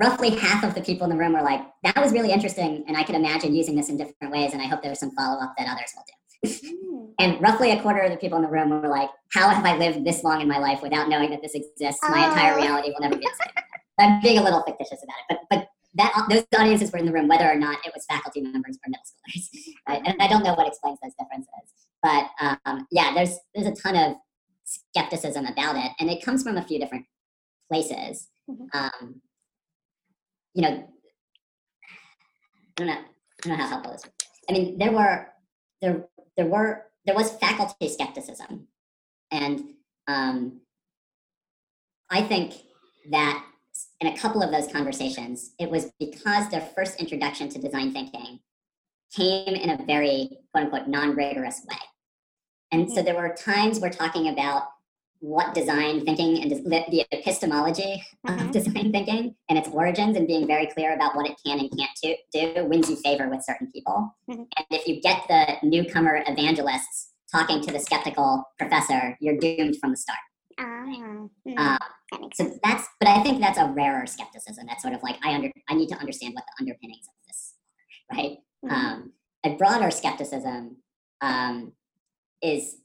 roughly half of the people in the room were like, "That was really interesting, and I could imagine using this in different ways, and I hope there's some follow up that others will do." Mm. And roughly a quarter of the people in the room were like, "How have I lived this long in my life without knowing that this exists? My entire Oh. reality will never be the same." I'm being a little fictitious about it, but but that those audiences were in the room whether or not it was faculty members or middle schoolers, right? And I don't know what explains those differences, but um, yeah, there's there's a ton of skepticism about it, and it comes from a few different places. Mhm. Um, you know, I don't know, I don't know how helpful this. I mean, there were there there were there was faculty skepticism, and um, I think that in a couple of those conversations, it was because their first introduction to design thinking came in a very quote unquote non rigorous way. And so there were times we're talking about what design thinking and the, epistemology Mhm. of design thinking and its origins and being very clear about what it can and can't do, do wins you favor with certain people. Mhm. And if you get the newcomer evangelists talking to the skeptical professor, you're doomed from the start. Mm, Uh, that makes so sense. that's, but I think that's a rarer skepticism. That's sort of like I under, I need to understand what the underpinnings of this, are, right? Mhm. Um, a broader skepticism um, is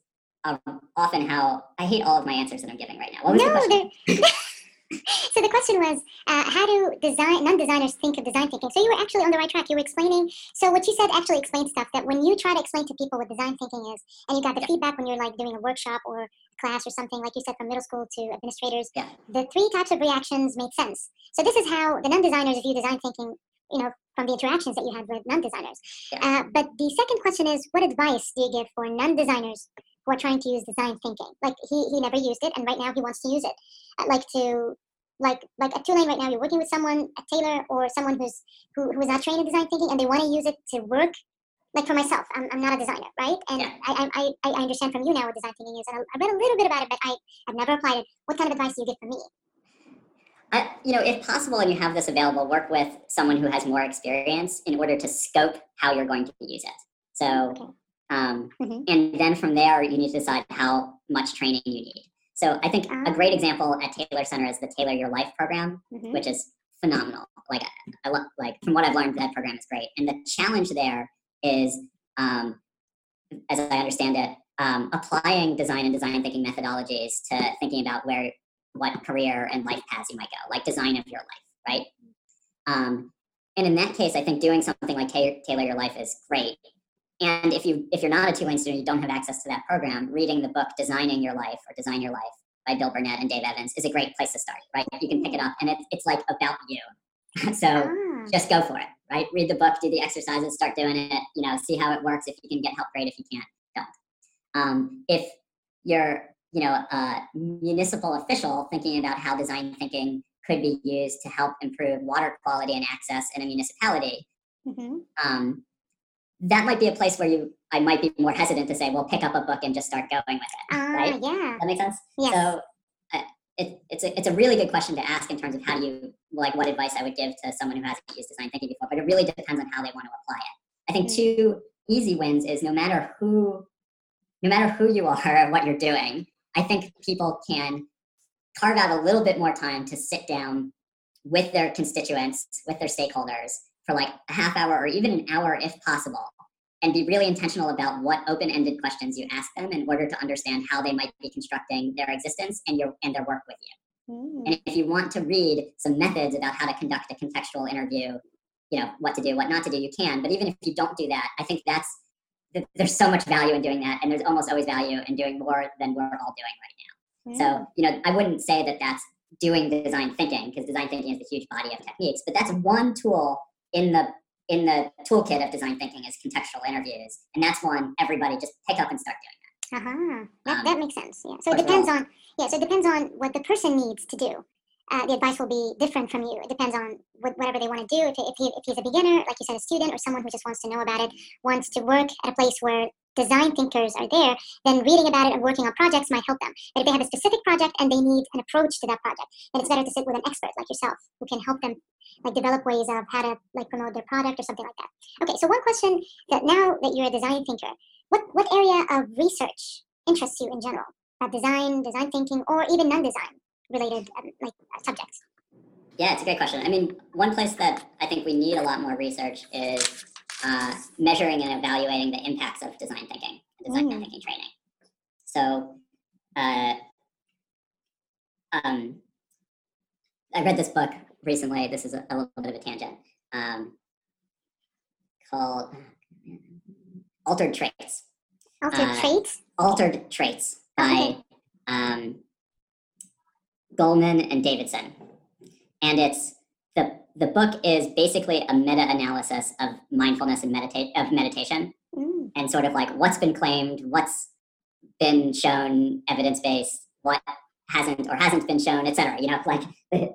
um, often how I hate all of my answers that I'm giving right now. What was the question? so the question was, uh, how do design non-designers think of design thinking? So you were actually on the right track. You were explaining. So what you said actually explained stuff that when you try to explain to people what design thinking is, and you got the Yeah. feedback when you're like doing a workshop or class or something, like you said, from middle school to administrators, Yeah. the three types of reactions made sense. So this is how the non-designers view design thinking. You know, from the interactions that you had with non-designers. Yeah. Uh, but the second question is, what advice do you give for non-designers who are trying to use design thinking? Like he, he never used it, and right now he wants to use it. Uh, like to like like at Tulane right now, you're working with someone a tailor or someone who's who, who is not trained in design thinking, and they want to use it to work. Like for myself, I'm, I'm not a designer, right? And Yeah. I, I, I I understand from you now what design thinking is, and I, read a little bit about it, but I I've never applied it. What kind of advice do you give for me? I, you know, if possible and you have this available, work with someone who has more experience in order to scope how you're going to use it. So, Okay. um, Mhm. and then from there, you need to decide how much training you need. So, I think Ah. a great example at Taylor Center is the Taylor Your Life program, Mhm. which is phenomenal. Like, I love, like from what I've learned, that program is great. And the challenge there is, um, as I understand it, um, applying design and design thinking methodologies to thinking about where what career and life paths you might go, like design of your life, right? Um, and in that case, I think doing something like Taylor your life is great. And if you if you're not a Tulane student, you don't have access to that program. Reading the book "Designing Your Life" or "Design Your Life" by Bill Burnett and Dave Evans is a great place to start. Right? You can pick it up, and it's it's like about you. so Ah, just go for it. Right? Read the book, do the exercises, start doing it. You know, see how it works. If you can get help, great. If you can't, don't. Um, if you're you know, a municipal official thinking about how design thinking could be used to help improve water quality and access in a municipality, mhm. um, that might be a place where you I might be more hesitant to say, well, pick up a book and just start going with it. Ah, right? yeah. That makes sense. Yes. So, uh, it, it's a it's a really good question to ask in terms of how do you like what advice I would give to someone who hasn't used design thinking before. But it really depends on how they want to apply it. I think mm-hmm. two easy wins is no matter who no matter who you are or what you're doing, I think people can carve out a little bit more time to sit down with their constituents, with their stakeholders for like a half hour or even an hour if possible, and be really intentional about what open-ended questions you ask them in order to understand how they might be constructing their existence and your and their work with you. Mm. And if you want to read some methods about how to conduct a contextual interview, you know, what to do, what not to do, you can. But even if you don't do that, I think that's there's so much value in doing that, and there's almost always value in doing more than we're all doing right now. Mm. So, you know, I wouldn't say that that's doing design thinking because design thinking is a huge body of techniques, but that's one tool in the in the toolkit of design thinking is contextual interviews, and that's one everybody just pick up and start doing that. Uh-huh. That, um, that makes sense. Yeah. So it depends on yeah. So it depends on what the person needs to do. Uh, the advice will be different from you. It depends on what, whatever they want to do. If, if, he, if he's a beginner, like you said, a student, or someone who just wants to know about it, wants to work at a place where design thinkers are there, then reading about it and working on projects might help them. But if they have a specific project and they need an approach to that project, then it's better to sit with an expert like yourself who can help them like develop ways of how to like promote their product or something like that. Okay, so one question that now that you're a design thinker, what what area of research interests you in general? About design, design thinking, or even non-design related um, like uh, subjects? Yeah, it's a great question. I mean, one place that I think we need a lot more research is uh, measuring and evaluating the impacts of design thinking, design mm. thinking training. So, uh, um, I read this book recently. This is a, a little bit of a tangent. Um, called Altered Traits. Altered uh, Traits. Altered Traits by um, Goleman and Davidson, and it's the the book is basically a meta analysis of mindfulness and meditate of meditation, mm. and sort of like what's been claimed, what's been shown evidence based, what hasn't or hasn't been shown, etc. You know, like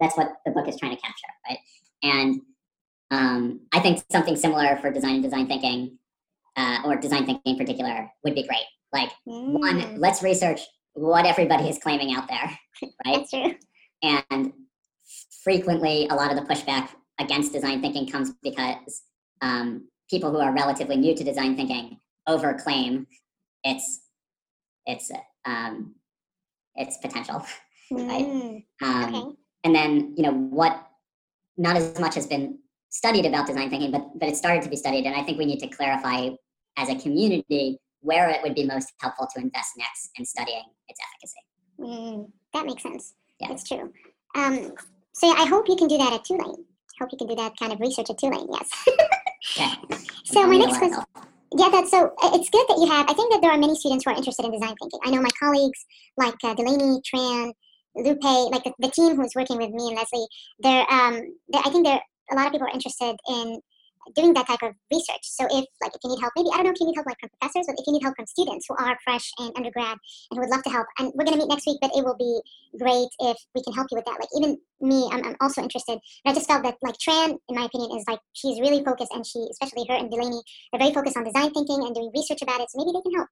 that's what the book is trying to capture, right? And um, I think something similar for design and design thinking, uh, or design thinking in particular, would be great. Like, mm. one, let's research what everybody is claiming out there, right? That's true. And frequently, a lot of the pushback against design thinking comes because um, people who are relatively new to design thinking overclaim its its um, its potential, right? Mm, um, okay. And then you know what? Not as much has been studied about design thinking, but but it started to be studied, and I think we need to clarify as a community where it would be most helpful to invest next in studying its efficacy. Mm, that makes sense. Yeah. That's true. Um, so yeah, I hope you can do that at Tulane. Hope you can do that kind of research at Tulane. Yes. yeah. So my next question. Yeah, that's so. It's good that you have. I think that there are many students who are interested in design thinking. I know my colleagues like uh, Delaney, Tran, Lupe, like the, the, team who's working with me and Leslie. They're, um, they're, I think there a lot of people are interested in doing that type of research. So if like if you need help, maybe I don't know if you need help like from professors, but if you need help from students who are fresh and undergrad and who would love to help, and we're gonna meet next week, but it will be great if we can help you with that. Like even me, I'm, I'm also interested. And I just felt that like Tran, in my opinion, is like she's really focused, and she, especially her and Delaney, they're very focused on design thinking and doing research about it. So maybe they can help.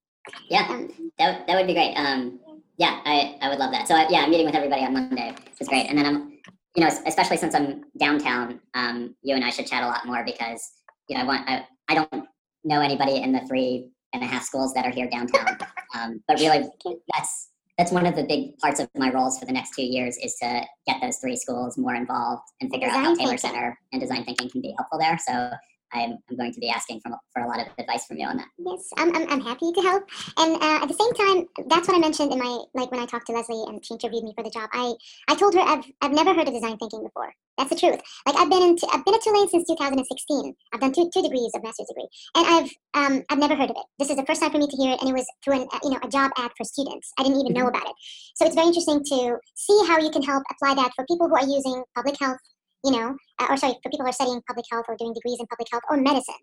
Yeah, um, that, that would be great. Um, yeah, I, I would love that. So I, yeah, I'm meeting with everybody on Monday. It's great. And then I'm, you know, especially since I'm downtown, um, you and I should chat a lot more because you know, I want I, I don't know anybody in the three and a half schools that are here downtown. Um, but really, that's that's one of the big parts of my roles for the next two years is to get those three schools more involved and figure design out how Taylor thinking. Center and design thinking can be helpful there. So I'm, I'm going to be asking for, for a lot of advice from you on that. Yes, I'm, I'm, I'm happy to help. And uh, at the same time, that's what I mentioned in my, like when I talked to Leslie and she interviewed me for the job, I, I told her I've, I've never heard of design thinking before. That's the truth. Like I've been in, t- I've been at Tulane since 2016. I've done two, two degrees of master's degree and I've, um, I've never heard of it. This is the first time for me to hear it. And it was through an, uh, you know, a job ad for students. I didn't even know mm-hmm. about it. So it's very interesting to see how you can help apply that for people who are using public health you know, uh, or sorry, for people who are studying public health or doing degrees in public health or medicine.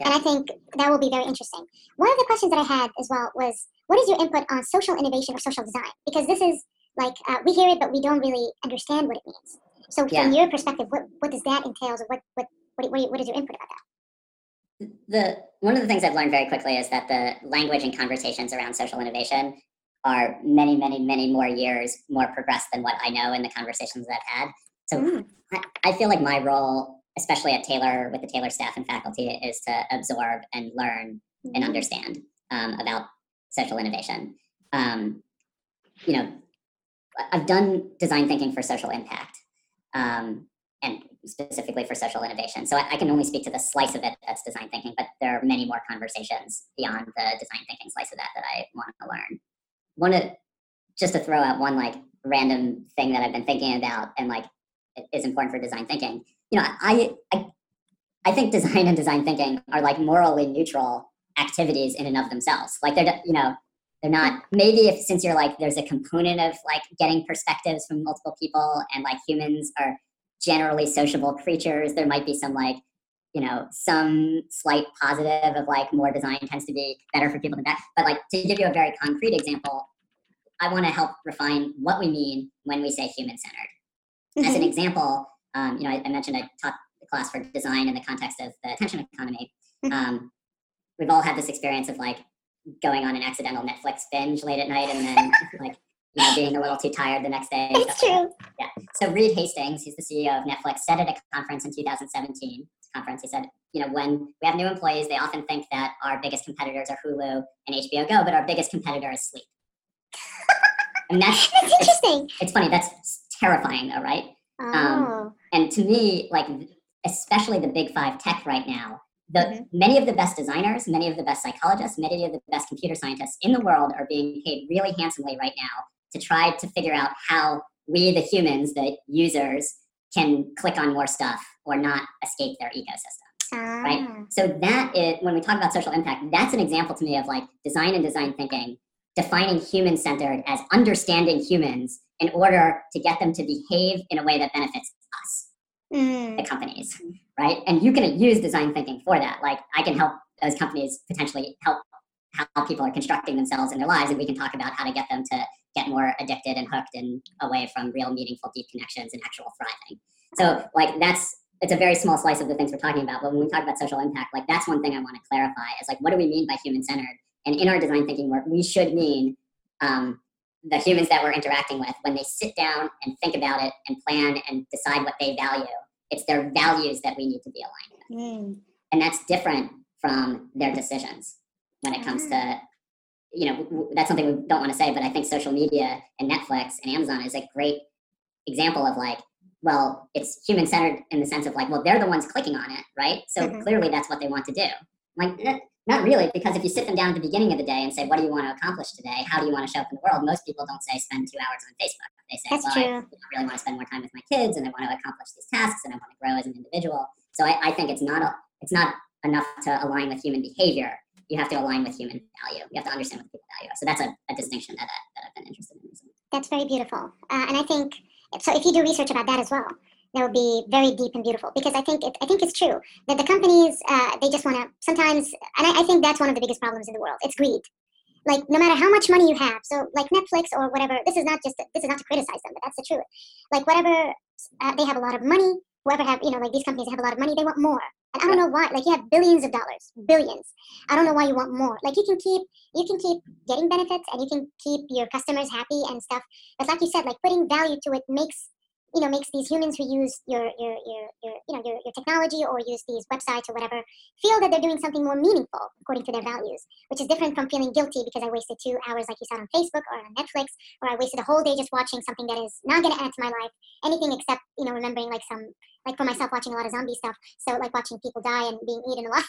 And I think that will be very interesting. One of the questions that I had as well was, what is your input on social innovation or social design? Because this is like uh, we hear it, but we don't really understand what it means. So, yeah. from your perspective, what, what does that entail? Or what what what, what is your input about that? The one of the things I've learned very quickly is that the language and conversations around social innovation are many, many, many more years more progressed than what I know in the conversations that I've had. So Mm. I, I feel like my role, especially at Taylor with the Taylor staff and faculty, is to absorb and learn and Mhm. understand um, about social innovation. Um, you know, I've done design thinking for social impact um, and specifically for social innovation. So I, I can only speak to the slice of it that's design thinking, but there are many more conversations beyond the design thinking slice of that that I want to learn. One of just to throw out one like random thing that I've been thinking about and like is important for design thinking. You know, I I I think design and design thinking are like morally neutral activities in and of themselves. Like they're you know they're not maybe if since you're like there's a component of like getting perspectives from multiple people and like humans are generally sociable creatures there might be some like you know some slight positive of like more design tends to be better for people than that but like to give you a very concrete example i want to help refine what we mean when we say human centered as an Mhm. example um, you know I, I mentioned i taught the class for design in the context of the attention economy Mhm. um, we've all had this experience of like going on an accidental netflix binge late at night and then like you know being a little too tired the next day It's like that. So Reed Hastings, he's the CEO of Netflix, said at a conference in 2017, conference, he said, you know, when we have new employees, they often think that our biggest competitors are Hulu and HBO Go, but our biggest competitor is sleep. and that's That's interesting. it's funny, that's terrifying though, right? Oh. And to me, like especially the big five tech right now, the Mhm. many of the best designers, many of the best psychologists, many of the best computer scientists in the world are being paid really handsomely right now to try to figure out how we, the humans, the users, can click on more stuff or not escape their ecosystem. right? Ah. So that is when we talk about social impact, that's an example to me of like design and design thinking, defining human centered as understanding humans in order to get them to behave in a way that benefits us, Mm. the companies, right? And you can use design thinking for that. Like I can help those companies potentially help how people are constructing themselves in their lives, and we can talk about how to get them to get more addicted and hooked and away from real meaningful deep connections and actual thriving. So like that's it's a very small slice of the things we're talking about. But when we talk about social impact, like that's one thing I want to clarify is like what do we mean by human centered? And in our design thinking work, we should mean um, the humans that we're interacting with when they sit down and think about it and plan and decide what they value. It's their values that we need to be aligned with, Mm. and that's different from their decisions when it comes to you know that's something we don't want to say but i think social media and netflix and amazon is a great example of like well it's human centered in the sense of like well they're the ones clicking on it right so Mhm. clearly that's what they want to do like not really because if you sit them down at the beginning of the day and say what do you want to accomplish today how do you want to show up in the world most people don't say spend two hours on facebook they say That's well true. I, you know, really want to spend more time with my kids and i want to accomplish these tasks and i want to grow as an individual so i, I think it's not a, it's not enough to align with human behavior you have to align with human value you have to understand what people value are. so that's a, a distinction that, I, that i've been interested in That's very beautiful. Uh, and I think so. If you do research about that as well, that would be very deep and beautiful. Because I think it, I think it's true that the companies uh, they just want to sometimes, and I, I think that's one of the biggest problems in the world. It's greed. Like no matter how much money you have, so like Netflix or whatever. This is not just this is not to criticize them, but that's the truth. Like whatever uh, they have a lot of money. Whoever have you know like these companies have a lot of money, they want more. And I don't know why. Like you have billions of dollars, billions. I don't know why you want more. Like you can keep you can keep getting benefits and you can keep your customers happy and stuff but like you said, like putting value to it makes you know makes these humans who use your your your, your you know your, your technology or use these websites or whatever feel that they're doing something more meaningful according to their values, which is different from feeling guilty because I wasted two hours like you said on Facebook or on Netflix, or I wasted a whole day just watching something that is not going to add to my life anything except you know remembering like some like for myself watching a lot of zombie stuff, so like watching people die and being eaten alive.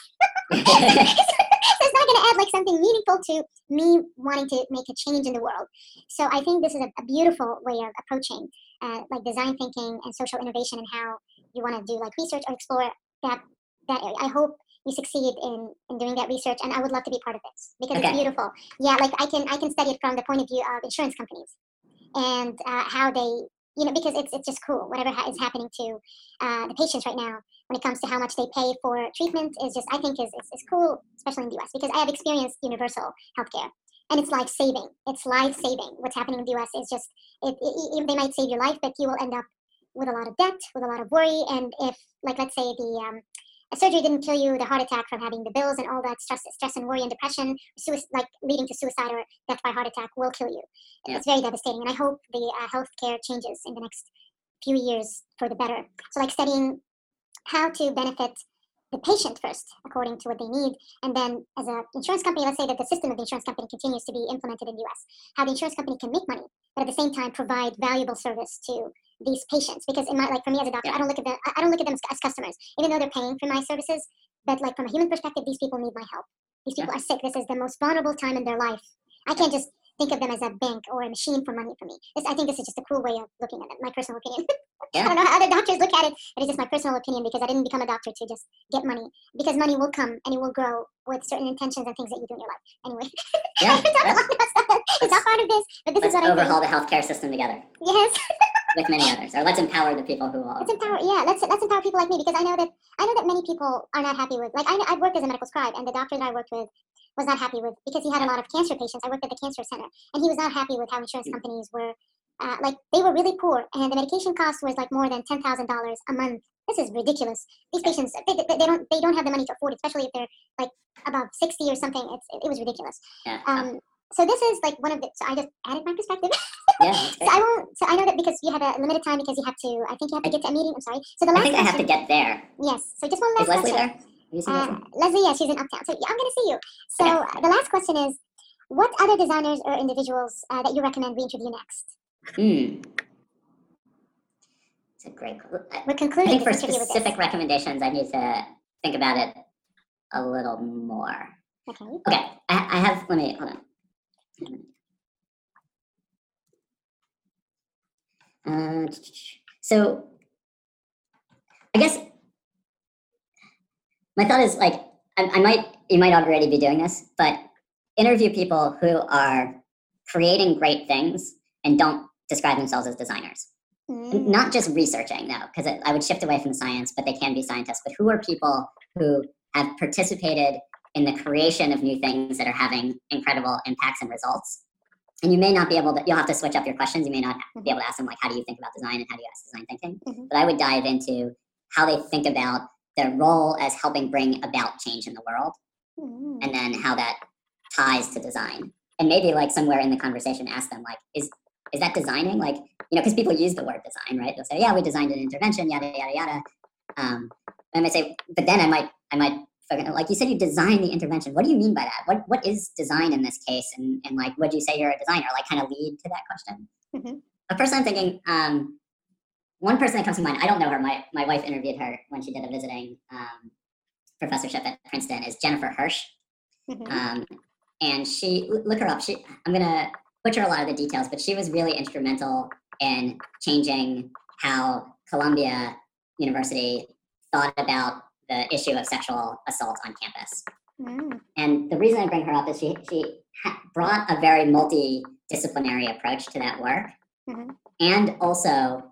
so it's not going to add like something meaningful to me wanting to make a change in the world. So I think this is a, a beautiful way of approaching uh, like design thinking and social innovation and how you want to do like research or explore that that area. I hope you succeed in in doing that research, and I would love to be part of this because Okay. it's beautiful. Yeah, like I can I can study it from the point of view of insurance companies and uh, how they you know because it's it's just cool whatever ha- is happening to uh, the patients right now when it comes to how much they pay for treatment is just I think is, is, is cool, especially in the US, because I have experienced universal healthcare. And it's life saving. It's life saving. What's happening in the US is just, it, it, it- they might save your life, but you will end up with a lot of debt, with a lot of worry. And if, like, let's say the, um, surgery didn't kill you, the heart attack from having the bills and all that stress, stress and worry and depression, suicide, like leading to suicide or death by heart attack, will kill you. Yeah. It's very devastating, and I hope the uh, healthcare changes in the next few years for the better. So, like studying how to benefit the patient first, according to what they need, and then as an insurance company, let's say that the system of the insurance company continues to be implemented in the U.S. How the insurance company can make money, but at the same time provide valuable service to these patients. Because in my like for me as a doctor, Yeah. I don't look at them. I don't look at them as, as customers, even though they're paying for my services. But like from a human perspective, these people need my help. These people are sick. This is the most vulnerable time in their life. I can't just think of them as a bank or a machine for money for me. This, I think this is just a cool way of looking at it. My personal opinion. yeah. I don't know how other doctors look at it, but it's just my personal opinion because I didn't become a doctor to just get money. Because money will come and it will grow with certain intentions and things that you do in your life. Anyway, Yeah. I can talk a let's- lot about stuff. it's not part of this, but this is what I think. overhaul the healthcare system together Yes, with many others, or let's empower the people who will. let's empower. Yeah, let's let's empower people like me because I know that I know that many people are not happy with. Like I, I've worked as a medical scribe, and the doctor that I worked with was not happy with because he had a lot of cancer patients. I worked at the cancer center, and he was not happy with how insurance companies were. Uh, like they were really poor, and the medication cost was like more than ten thousand dollars a month. This is ridiculous. These patients, they, they, they don't they don't have the money to afford, it, especially if they're like about sixty or something. It's it was ridiculous. Yeah. Um, so this is like one of the. So I just added my perspective. yeah. So. I won't. So I know that because you have a limited time because you have to. I think you have to get to a meeting. I'm sorry. So the last I think I have to get there. Yes. So just one last Is Leslie question. there? Have you seen Uh, Leslie? Leslie, yeah, she's in Uptown. So yeah, I'm gonna see you. So uh, the last question is, what other designers or individuals uh, that you recommend we interview next? Hmm. It's a great. qu- We're I concluding think for this interview with this. specific recommendations, I need to think about it a little more. Okay. Okay, I, I have. Let me hold on. Uh, so, I guess my thought is like I, I might you might already be doing this, but interview people who are creating great things and don't describe themselves as designers. Mm, Not just researching though, because I would shift away from science, but they can be scientists. But who are people who have participated in the creation of new things that are having incredible impacts and results? And you may not be able to, you'll have to switch up your questions. You may not be able to ask them, like, how do you think about design and how do you ask design thinking? Mhm. But I would dive into how they think about their role as helping bring about change in the world mm, and then how that ties to design. And maybe like somewhere in the conversation ask them like is is that designing? Like you know because people use the word design right? They'll say yeah we designed an intervention yada yada yada. Um, and i might say but then i might i might like you said you designed the intervention. What do you mean by that? What what is design in this case? And and like would you say you're a designer? Like kind of lead to that question. Mhm. a person i'm thinking um one person that comes to mind i don't know her my my wife interviewed her when she did a visiting um, professorship at princeton is jennifer hirsch mhm. um, and she look her up. She I'm gonna butcher a lot of the details, but she was really instrumental in changing how Columbia University thought about the issue of sexual assault on campus. Mm, And the reason I bring her up is she she brought a very multidisciplinary approach to that work, Mhm. and also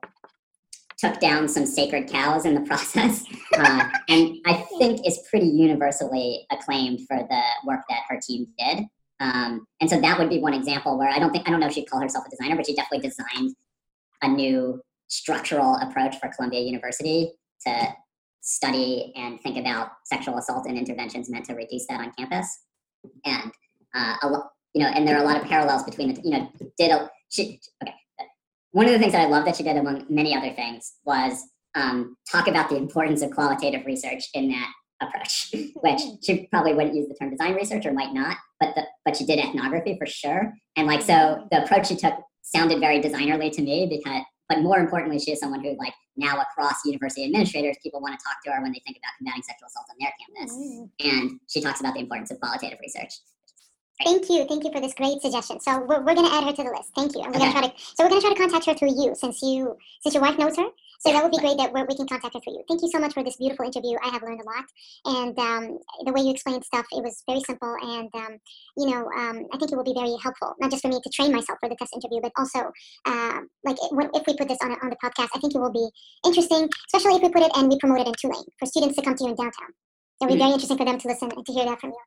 took down some sacred cows in the process, uh, and I think is pretty universally acclaimed for the work that her team did. Um, and so that would be one example where I don't think I don't know if she'd call herself a designer, but she definitely designed a new structural approach for Columbia University to study and think about sexual assault and interventions meant to reduce that on campus. And uh, a lo- you know, and there are a lot of parallels between the, you know, did a she okay. One of the things that I love that she did, among many other things, was um, talk about the importance of qualitative research in that approach, which she probably wouldn't use the term design research or might not, but the, but she did ethnography for sure. And like so, the approach she took sounded very designerly to me because, but more importantly, she is someone who like now across university administrators, people want to talk to her when they think about combating sexual assault on their campus. mm. And she talks about the importance of qualitative research. Thank you, thank you for this great suggestion. So we're, we're gonna add her to the list. Thank you, and we're Okay. gonna try to. So we're gonna try to contact her through you, since you since your wife knows her. So that would be great that we're, we can contact her through you. Thank you so much for this beautiful interview. I have learned a lot, and um, the way you explained stuff, it was very simple, and um, you know, um, I think it will be very helpful, not just for me to train myself for the test interview, but also uh, like it, if we put this on on the podcast, I think it will be interesting, especially if we put it and we promote it in Tulane for students to come to you in downtown. It will be Mhm. very interesting for them to listen and to hear that from you.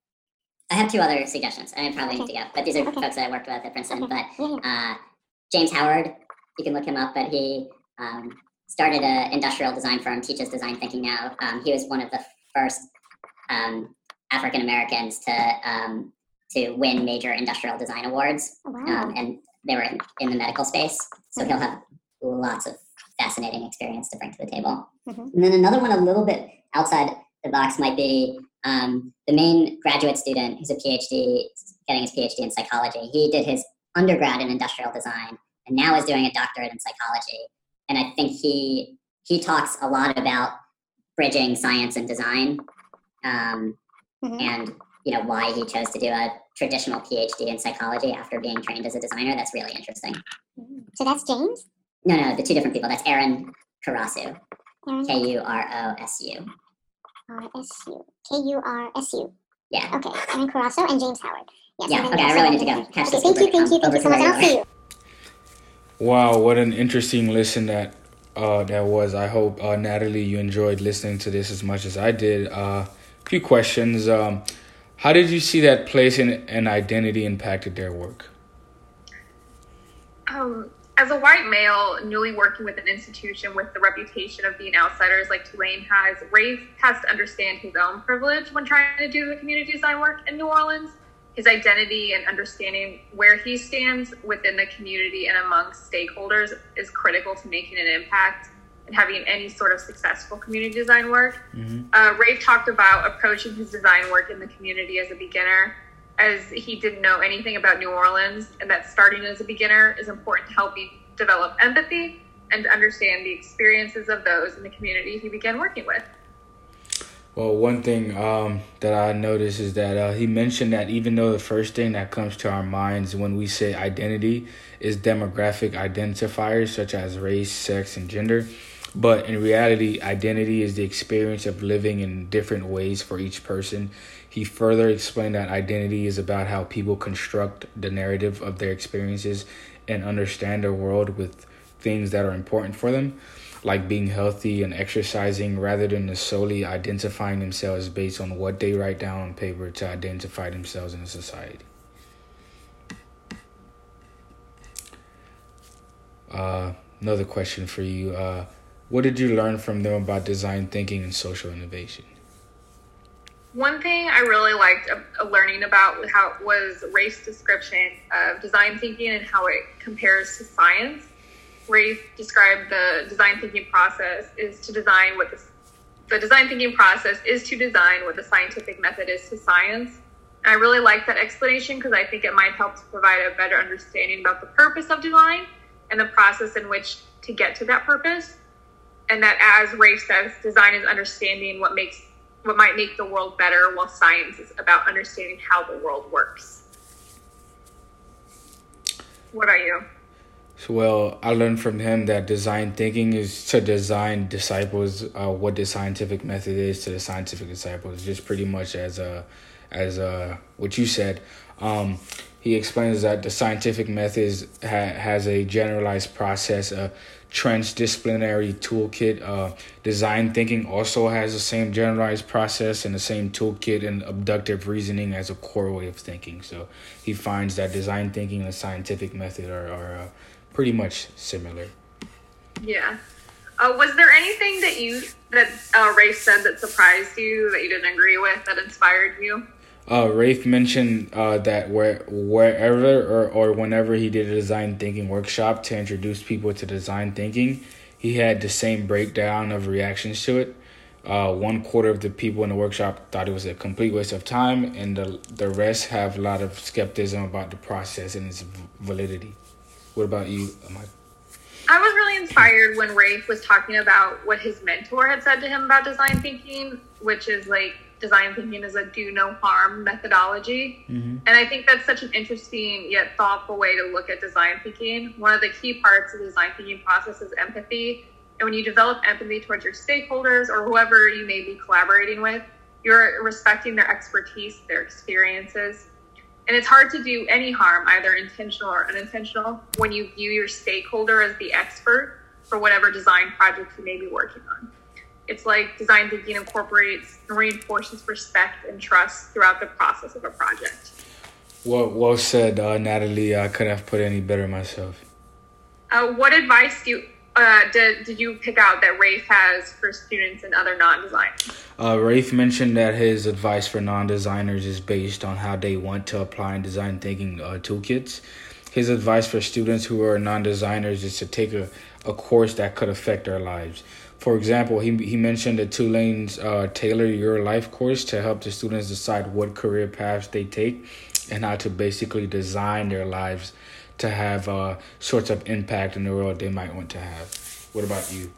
I have two other suggestions, I probably need to go, but these are Okay. folks that I worked with at Princeton. Okay. But uh, James Howard, you can look him up, but he um, started an industrial design firm, teaches design thinking now. Um, he was one of the first um, African Americans to um, to win major industrial design awards, Oh, wow. um, and they were in, in the medical space. So he'll have lots of fascinating experience to bring to the table. Mhm. And then another one, a little bit outside the box, might be um, the main graduate student who's a PhD, getting his PhD in psychology. He did his undergrad in industrial design, and now is doing a doctorate in psychology. And I think he he talks a lot about bridging science and design, um, Mhm. and you know why he chose to do a traditional PhD in psychology after being trained as a designer. That's really interesting. So that's James? No, no, the two different people. That's Aaron Kurosu, K U R O S U. R-S-U. K-U-R-S-U. Yeah. Okay. Aaron Kurosu and James Howard. Yes, Yeah, okay, I really need to go catch okay, this Thank you, thank you, thank you so much. where I'll see you. Wow, what an interesting listen that uh, that was. I hope uh, Natalie, you enjoyed listening to this as much as I did. Uh, a few questions. Um, how did you see that place and, and identity impacted their work? Um, as a white male, newly working with an institution with the reputation of being outsiders like Tulane has, Rafe has to understand his own privilege when trying to do the community design work in New Orleans. His identity and understanding where he stands within the community and amongst stakeholders is critical to making an impact and having any sort of successful community design work. Uh, Rafe talked about approaching his design work in the community as a beginner, as he didn't know anything about New Orleans, and that starting as a beginner is important to help you develop empathy and understand the experiences of those in the community he began working with. Well, one thing um, that I noticed is that uh, he mentioned that even though the first thing that comes to our minds when we say identity is demographic identifiers such as race, sex, and gender, but in reality, identity is the experience of living in different ways for each person. He further explained that identity is about how people construct the narrative of their experiences and understand their world with things that are important for them like being healthy and exercising rather than solely identifying themselves based on what they write down on paper to identify themselves in a society. Uh, another question for you. Uh, what did you learn from them about design thinking and social innovation? One thing I really liked uh, learning about how was Rafe's description of design thinking and how it compares to science. Rafe described the design thinking process is to design what the, the design thinking process is to design what the scientific method is to science. And I really like that explanation because I think it might help to provide a better understanding about the purpose of design and the process in which to get to that purpose. And that, as Rafe says, design is understanding what makes what might make the world better, while science is about understanding how the world works. What are you? Well, I learned from him that design thinking is to design disciples. Uh, what the scientific method is to the scientific disciples, just pretty much as a, as a what you said. Um, he explains that the scientific method ha, has a generalized process, a transdisciplinary toolkit. Uh, design thinking also has the same generalized process and the same toolkit and abductive reasoning as a core way of thinking. So he finds that design thinking and the scientific method are, are uh, pretty much similar. Yeah. Uh, was there anything that you that uh, Rafe said that surprised you that you didn't agree with that inspired you? Uh, Rafe mentioned uh, that where wherever or, or whenever he did a design thinking workshop to introduce people to design thinking, he had the same breakdown of reactions to it. Uh, one quarter of the people in the workshop thought it was a complete waste of time, and the the rest have a lot of skepticism about the process and its validity. What about you, Mike? I was really inspired when Rafe was talking about what his mentor had said to him about design thinking, which is like design thinking is a do no harm methodology. Mm-hmm. And I think that's such an interesting yet thoughtful way to look at design thinking. One of the key parts of the design thinking process is empathy. And when you develop empathy towards your stakeholders or whoever you may be collaborating with, you're respecting their expertise, their experiences. And it's hard to do any harm, either intentional or unintentional, when you view your stakeholder as the expert for whatever design project you may be working on. It's like design thinking incorporates and reinforces respect and trust throughout the process of a project. Well, well said, uh, Natalie. I couldn't have put any better myself. Uh, what advice do you uh, did, did you pick out that Rafe has for students and other non-designers? Uh, Rafe mentioned that his advice for non-designers is based on how they want to apply in design thinking uh, toolkits. His advice for students who are non-designers is to take a, a course that could affect their lives. For example, he, he mentioned the Tulane's uh, Tailor Your Life course to help the students decide what career paths they take and how to basically design their lives to have uh, sorts of impact in the world they might want to have. What about you?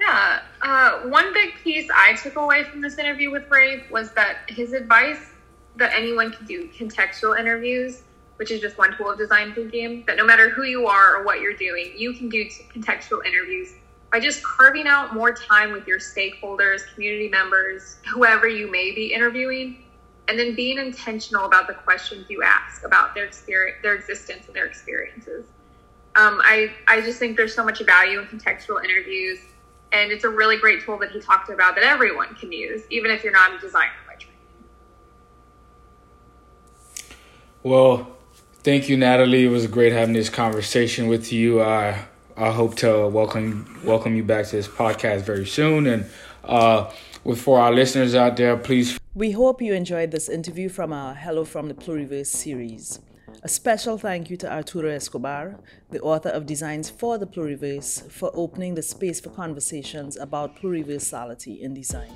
Yeah, uh, one big piece I took away from this interview with Rafe was that his advice that anyone can do contextual interviews, which is just one tool of design thinking, that no matter who you are or what you're doing, you can do contextual interviews by just carving out more time with your stakeholders, community members, whoever you may be interviewing and then being intentional about the questions you ask about their experience, their existence, and their experiences. Um, I I just think there's so much value in contextual interviews, and it's a really great tool that he talked about that everyone can use, even if you're not a designer by training. Well, thank you, Natalie. It was great having this conversation with you. I I hope to welcome welcome you back to this podcast very soon, and uh, for our listeners out there, please we hope you enjoyed this interview from our Hello from the Pluriverse series. A special thank you to Arturo Escobar, the author of Designs for the Pluriverse, for opening the space for conversations about pluriversality in design.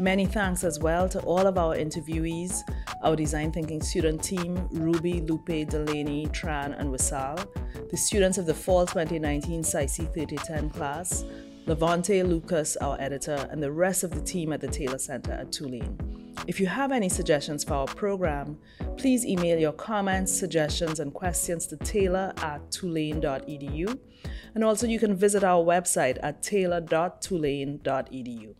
Many thanks as well to all of our interviewees, our design thinking student team, Ruby, Lupe, Delaney, Tran, and Wissal, the students of the Fall 2019 SISE 3010 class, Levante Lucas, our editor, and the rest of the team at the Taylor Center at Tulane. If you have any suggestions for our program, please email your comments, suggestions, and questions to taylor at tulane.edu. And also, you can visit our website at taylor.tulane.edu.